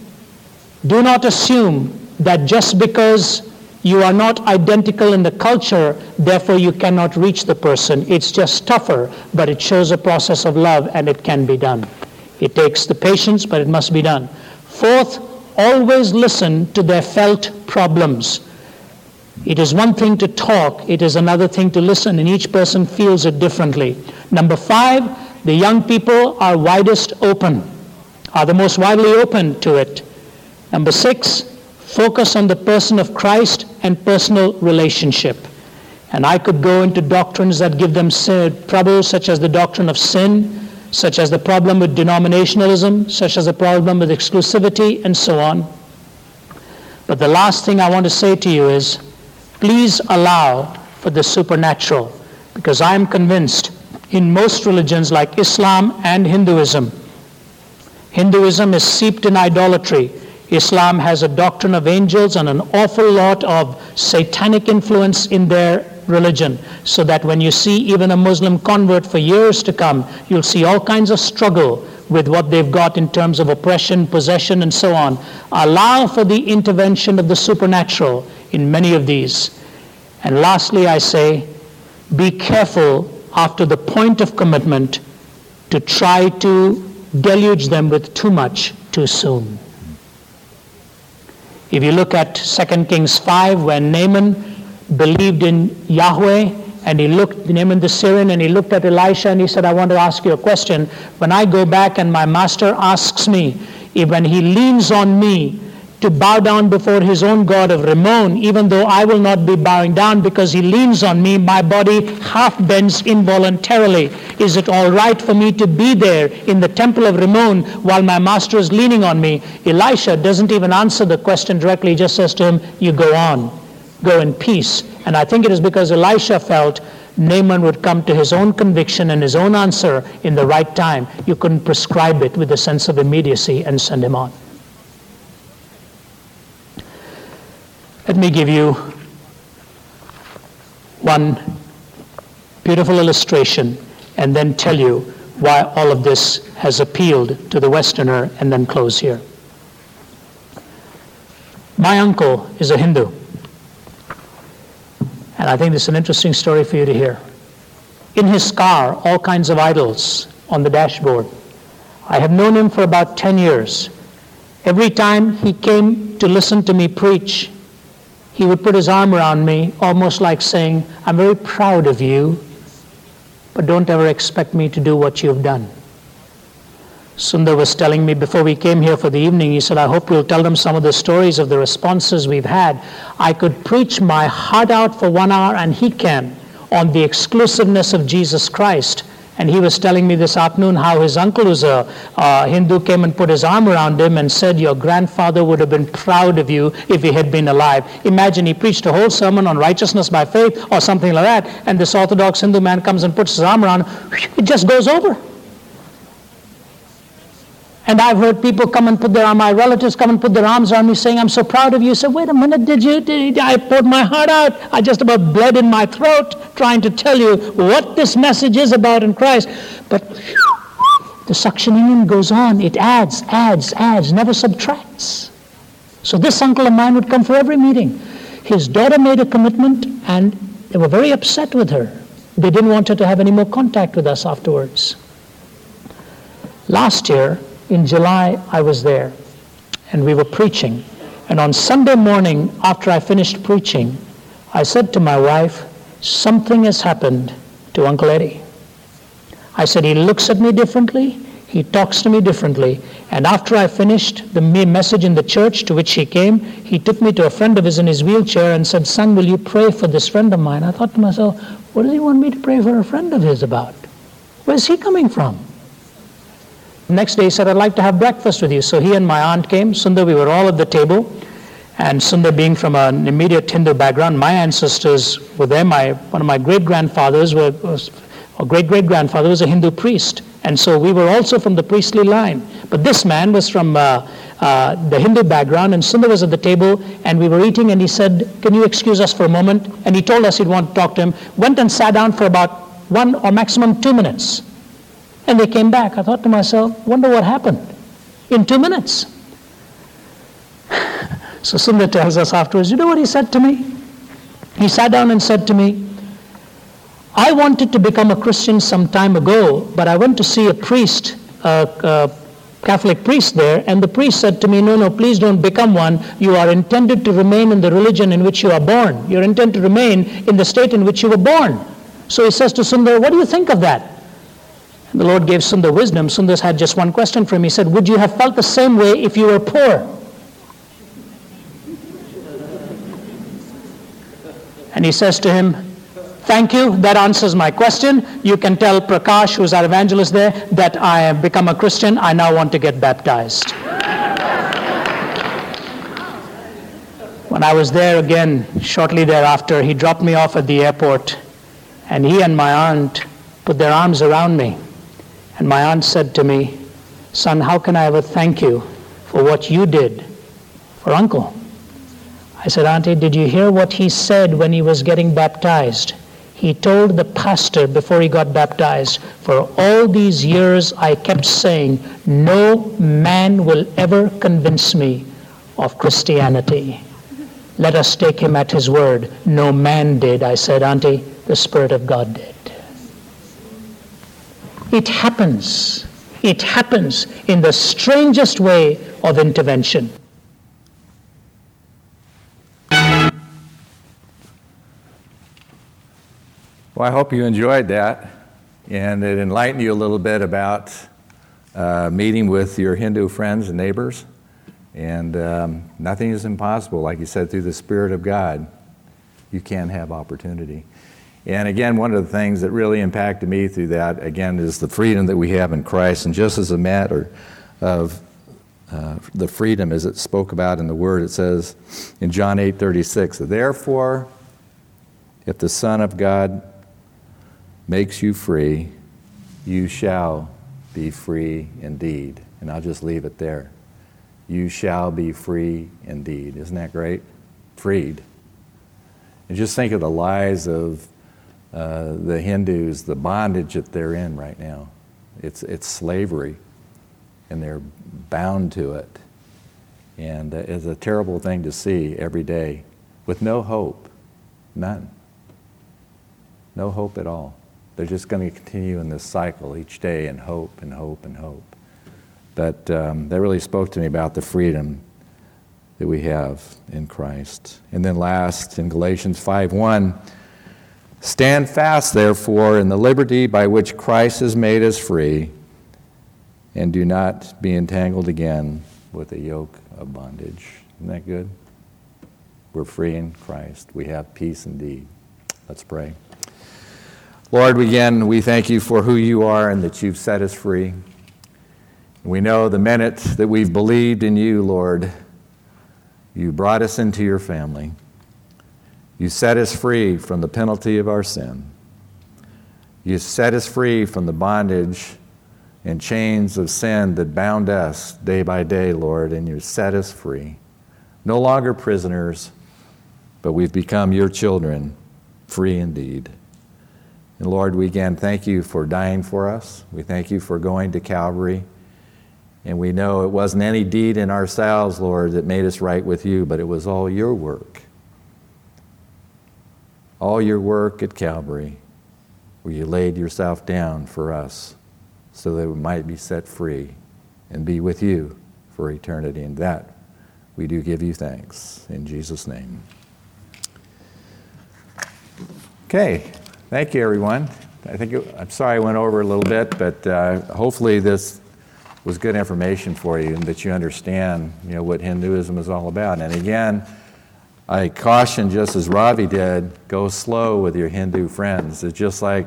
Do not assume that just because you are not identical in the culture, therefore you cannot reach the person. It's just tougher, but it shows a process of love and it can be done. It takes the patience, but it must be done. Fourth, always listen to their felt problems. It is one thing to talk, it is another thing to listen, and each person feels it differently. Number five, the young people are widest open, are the most widely open to it. Number six, focus on the person of Christ and personal relationship. And I could go into doctrines that give them trouble, such as the doctrine of sin, such as the problem with denominationalism, such as the problem with exclusivity, and so on. But the last thing I want to say to you is please allow for the supernatural, because I am convinced in most religions like Islam and Hinduism, Hinduism is steeped in idolatry Islam has a doctrine of angels and an awful lot of satanic influence in their religion. So that when you see even a Muslim convert for years to come, you'll see all kinds of struggle with what they've got in terms of oppression, possession, and so on. Allow for the intervention of the supernatural in many of these. And lastly, I say, be careful after the point of commitment to try to deluge them with too much too soon. If you look at 2 Kings 5, when Naaman believed in Yahweh and he looked, Naaman the Syrian, and he looked at Elisha and he said, I want to ask you a question. When I go back and my master asks me, if when he leans on me, to bow down before his own God of Rimmon, even though I will not be bowing down because he leans on me, my body half bends involuntarily. Is it all right for me to be there in the temple of Rimmon while my master is leaning on me? Elisha doesn't even answer the question directly, he just says to him, You go on, go in peace. And I think it is because Elisha felt Naaman would come to his own conviction and his own answer in the right time. You couldn't prescribe it with a sense of immediacy and send him on. Let me give you one beautiful illustration and then tell you why all of this has appealed to the Westerner and then close here. My uncle is a Hindu. And I think this is an interesting story for you to hear. In his car, all kinds of idols on the dashboard. I have known him for about 10 years. Every time he came to listen to me preach, he would put his arm around me, almost like saying, I'm very proud of you, but don't ever expect me to do what you've done. Sundar was telling me before we came here for the evening, he said, I hope you'll tell them some of the stories of the responses we've had. I could preach my heart out for one hour, and he can, on the exclusiveness of Jesus Christ, And he was telling me this afternoon how his uncle, who's a uh, Hindu, came and put his arm around him and said, Your grandfather would have been proud of you if he had been alive. Imagine he preached a whole sermon on righteousness by faith or something like that, and this Orthodox Hindu man comes and puts his arm around it just goes over. And I've heard people come and put their, my relatives come and put their arms around me saying, I'm so proud of you. So wait a minute, did you? Did, you? I poured my heart out. I just about bled in my throat trying to tell you what this message is about in Christ. But the suctioning in goes on. It adds, adds, adds, never subtracts. So this uncle of mine would come for every meeting. His daughter made a commitment and they were very upset with her. They didn't want her to have any more contact with us afterwards. Last year, in July, I was there and we were preaching. And on Sunday morning, after I finished preaching, I said to my wife, Something has happened to Uncle Eddie. I said, He looks at me differently, he talks to me differently. And after I finished the message in the church to which he came, he took me to a friend of his in his wheelchair and said, Son, will you pray for this friend of mine? I thought to myself, What does he want me to pray for a friend of his about? Where's he coming from? Next day he said, I'd like to have breakfast with you. So he and my aunt came. Sundar, we were all at the table. And Sundar being from an immediate Hindu background, my ancestors were there. My, one of my great-grandfathers was, or great-great-grandfather was a Hindu priest. And so we were also from the priestly line. But this man was from uh, uh, the Hindu background, and Sundar was at the table, and we were eating, and he said, Can you excuse us for a moment? And he told us he'd want to talk to him. Went and sat down for about one or maximum two minutes. And they came back. I thought to myself, wonder what happened in two minutes. so Sundar tells us afterwards, you know what he said to me? He sat down and said to me, I wanted to become a Christian some time ago, but I went to see a priest, a, a Catholic priest there, and the priest said to me, No, no, please don't become one. You are intended to remain in the religion in which you are born. You're intended to remain in the state in which you were born. So he says to Sundar, What do you think of that? The Lord gave Sundar wisdom. Sundar had just one question for him. He said, Would you have felt the same way if you were poor? And he says to him, Thank you. That answers my question. You can tell Prakash, who's our evangelist there, that I have become a Christian. I now want to get baptized. when I was there again, shortly thereafter, he dropped me off at the airport, and he and my aunt put their arms around me. And my aunt said to me, Son, how can I ever thank you for what you did for Uncle? I said, Auntie, did you hear what he said when he was getting baptized? He told the pastor before he got baptized, For all these years I kept saying, No man will ever convince me of Christianity. Let us take him at his word. No man did. I said, Auntie, the Spirit of God did. It happens. It happens in the strangest way of intervention. Well, I hope you enjoyed that and it enlightened you a little bit about uh, meeting with your Hindu friends and neighbors. And um, nothing is impossible, like you said, through the Spirit of God, you can have opportunity. And again, one of the things that really impacted me through that, again, is the freedom that we have in Christ. And just as a matter of uh, the freedom as it spoke about in the Word, it says in John 8 36, Therefore, if the Son of God makes you free, you shall be free indeed. And I'll just leave it there. You shall be free indeed. Isn't that great? Freed. And just think of the lies of uh, the Hindus, the bondage that they're in right now. It's, it's slavery, and they're bound to it. And it's a terrible thing to see every day with no hope. None. No hope at all. They're just going to continue in this cycle each day and hope and hope and hope. But um, that really spoke to me about the freedom that we have in Christ. And then last, in Galatians 5 1, stand fast, therefore, in the liberty by which Christ has made us free, and do not be entangled again with a yoke of bondage. Isn't that good? We're free in Christ. We have peace indeed. Let's pray. Lord, again, we thank you for who you are and that you've set us free. We know the minute that we've believed in you, Lord, you brought us into your family. You set us free from the penalty of our sin. You set us free from the bondage and chains of sin that bound us day by day, Lord, and you set us free. No longer prisoners, but we've become your children, free indeed. And Lord, we again thank you for dying for us. We thank you for going to Calvary. And we know it wasn't any deed in ourselves, Lord, that made us right with you, but it was all your work. All your work at Calvary, where you laid yourself down for us so that we might be set free and be with you for eternity. And that we do give you thanks. In Jesus' name. Okay, thank you, everyone. I think it, I'm sorry I went over a little bit, but uh, hopefully this was good information for you and that you understand, you know, what Hinduism is all about. And again, I caution, just as Ravi did, go slow with your Hindu friends. It's just like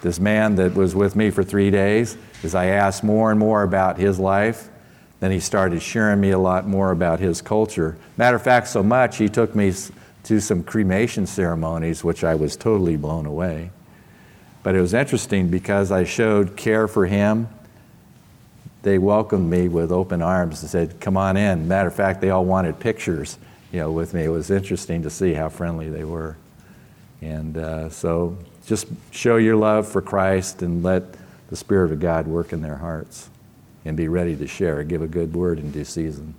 this man that was with me for three days. As I asked more and more about his life, then he started sharing me a lot more about his culture. Matter of fact, so much he took me to some cremation ceremonies, which I was totally blown away. But it was interesting because I showed care for him. They welcomed me with open arms and said, Come on in. Matter of fact, they all wanted pictures you know, with me. It was interesting to see how friendly they were. And uh, so just show your love for Christ and let the Spirit of God work in their hearts and be ready to share. and Give a good word in due season.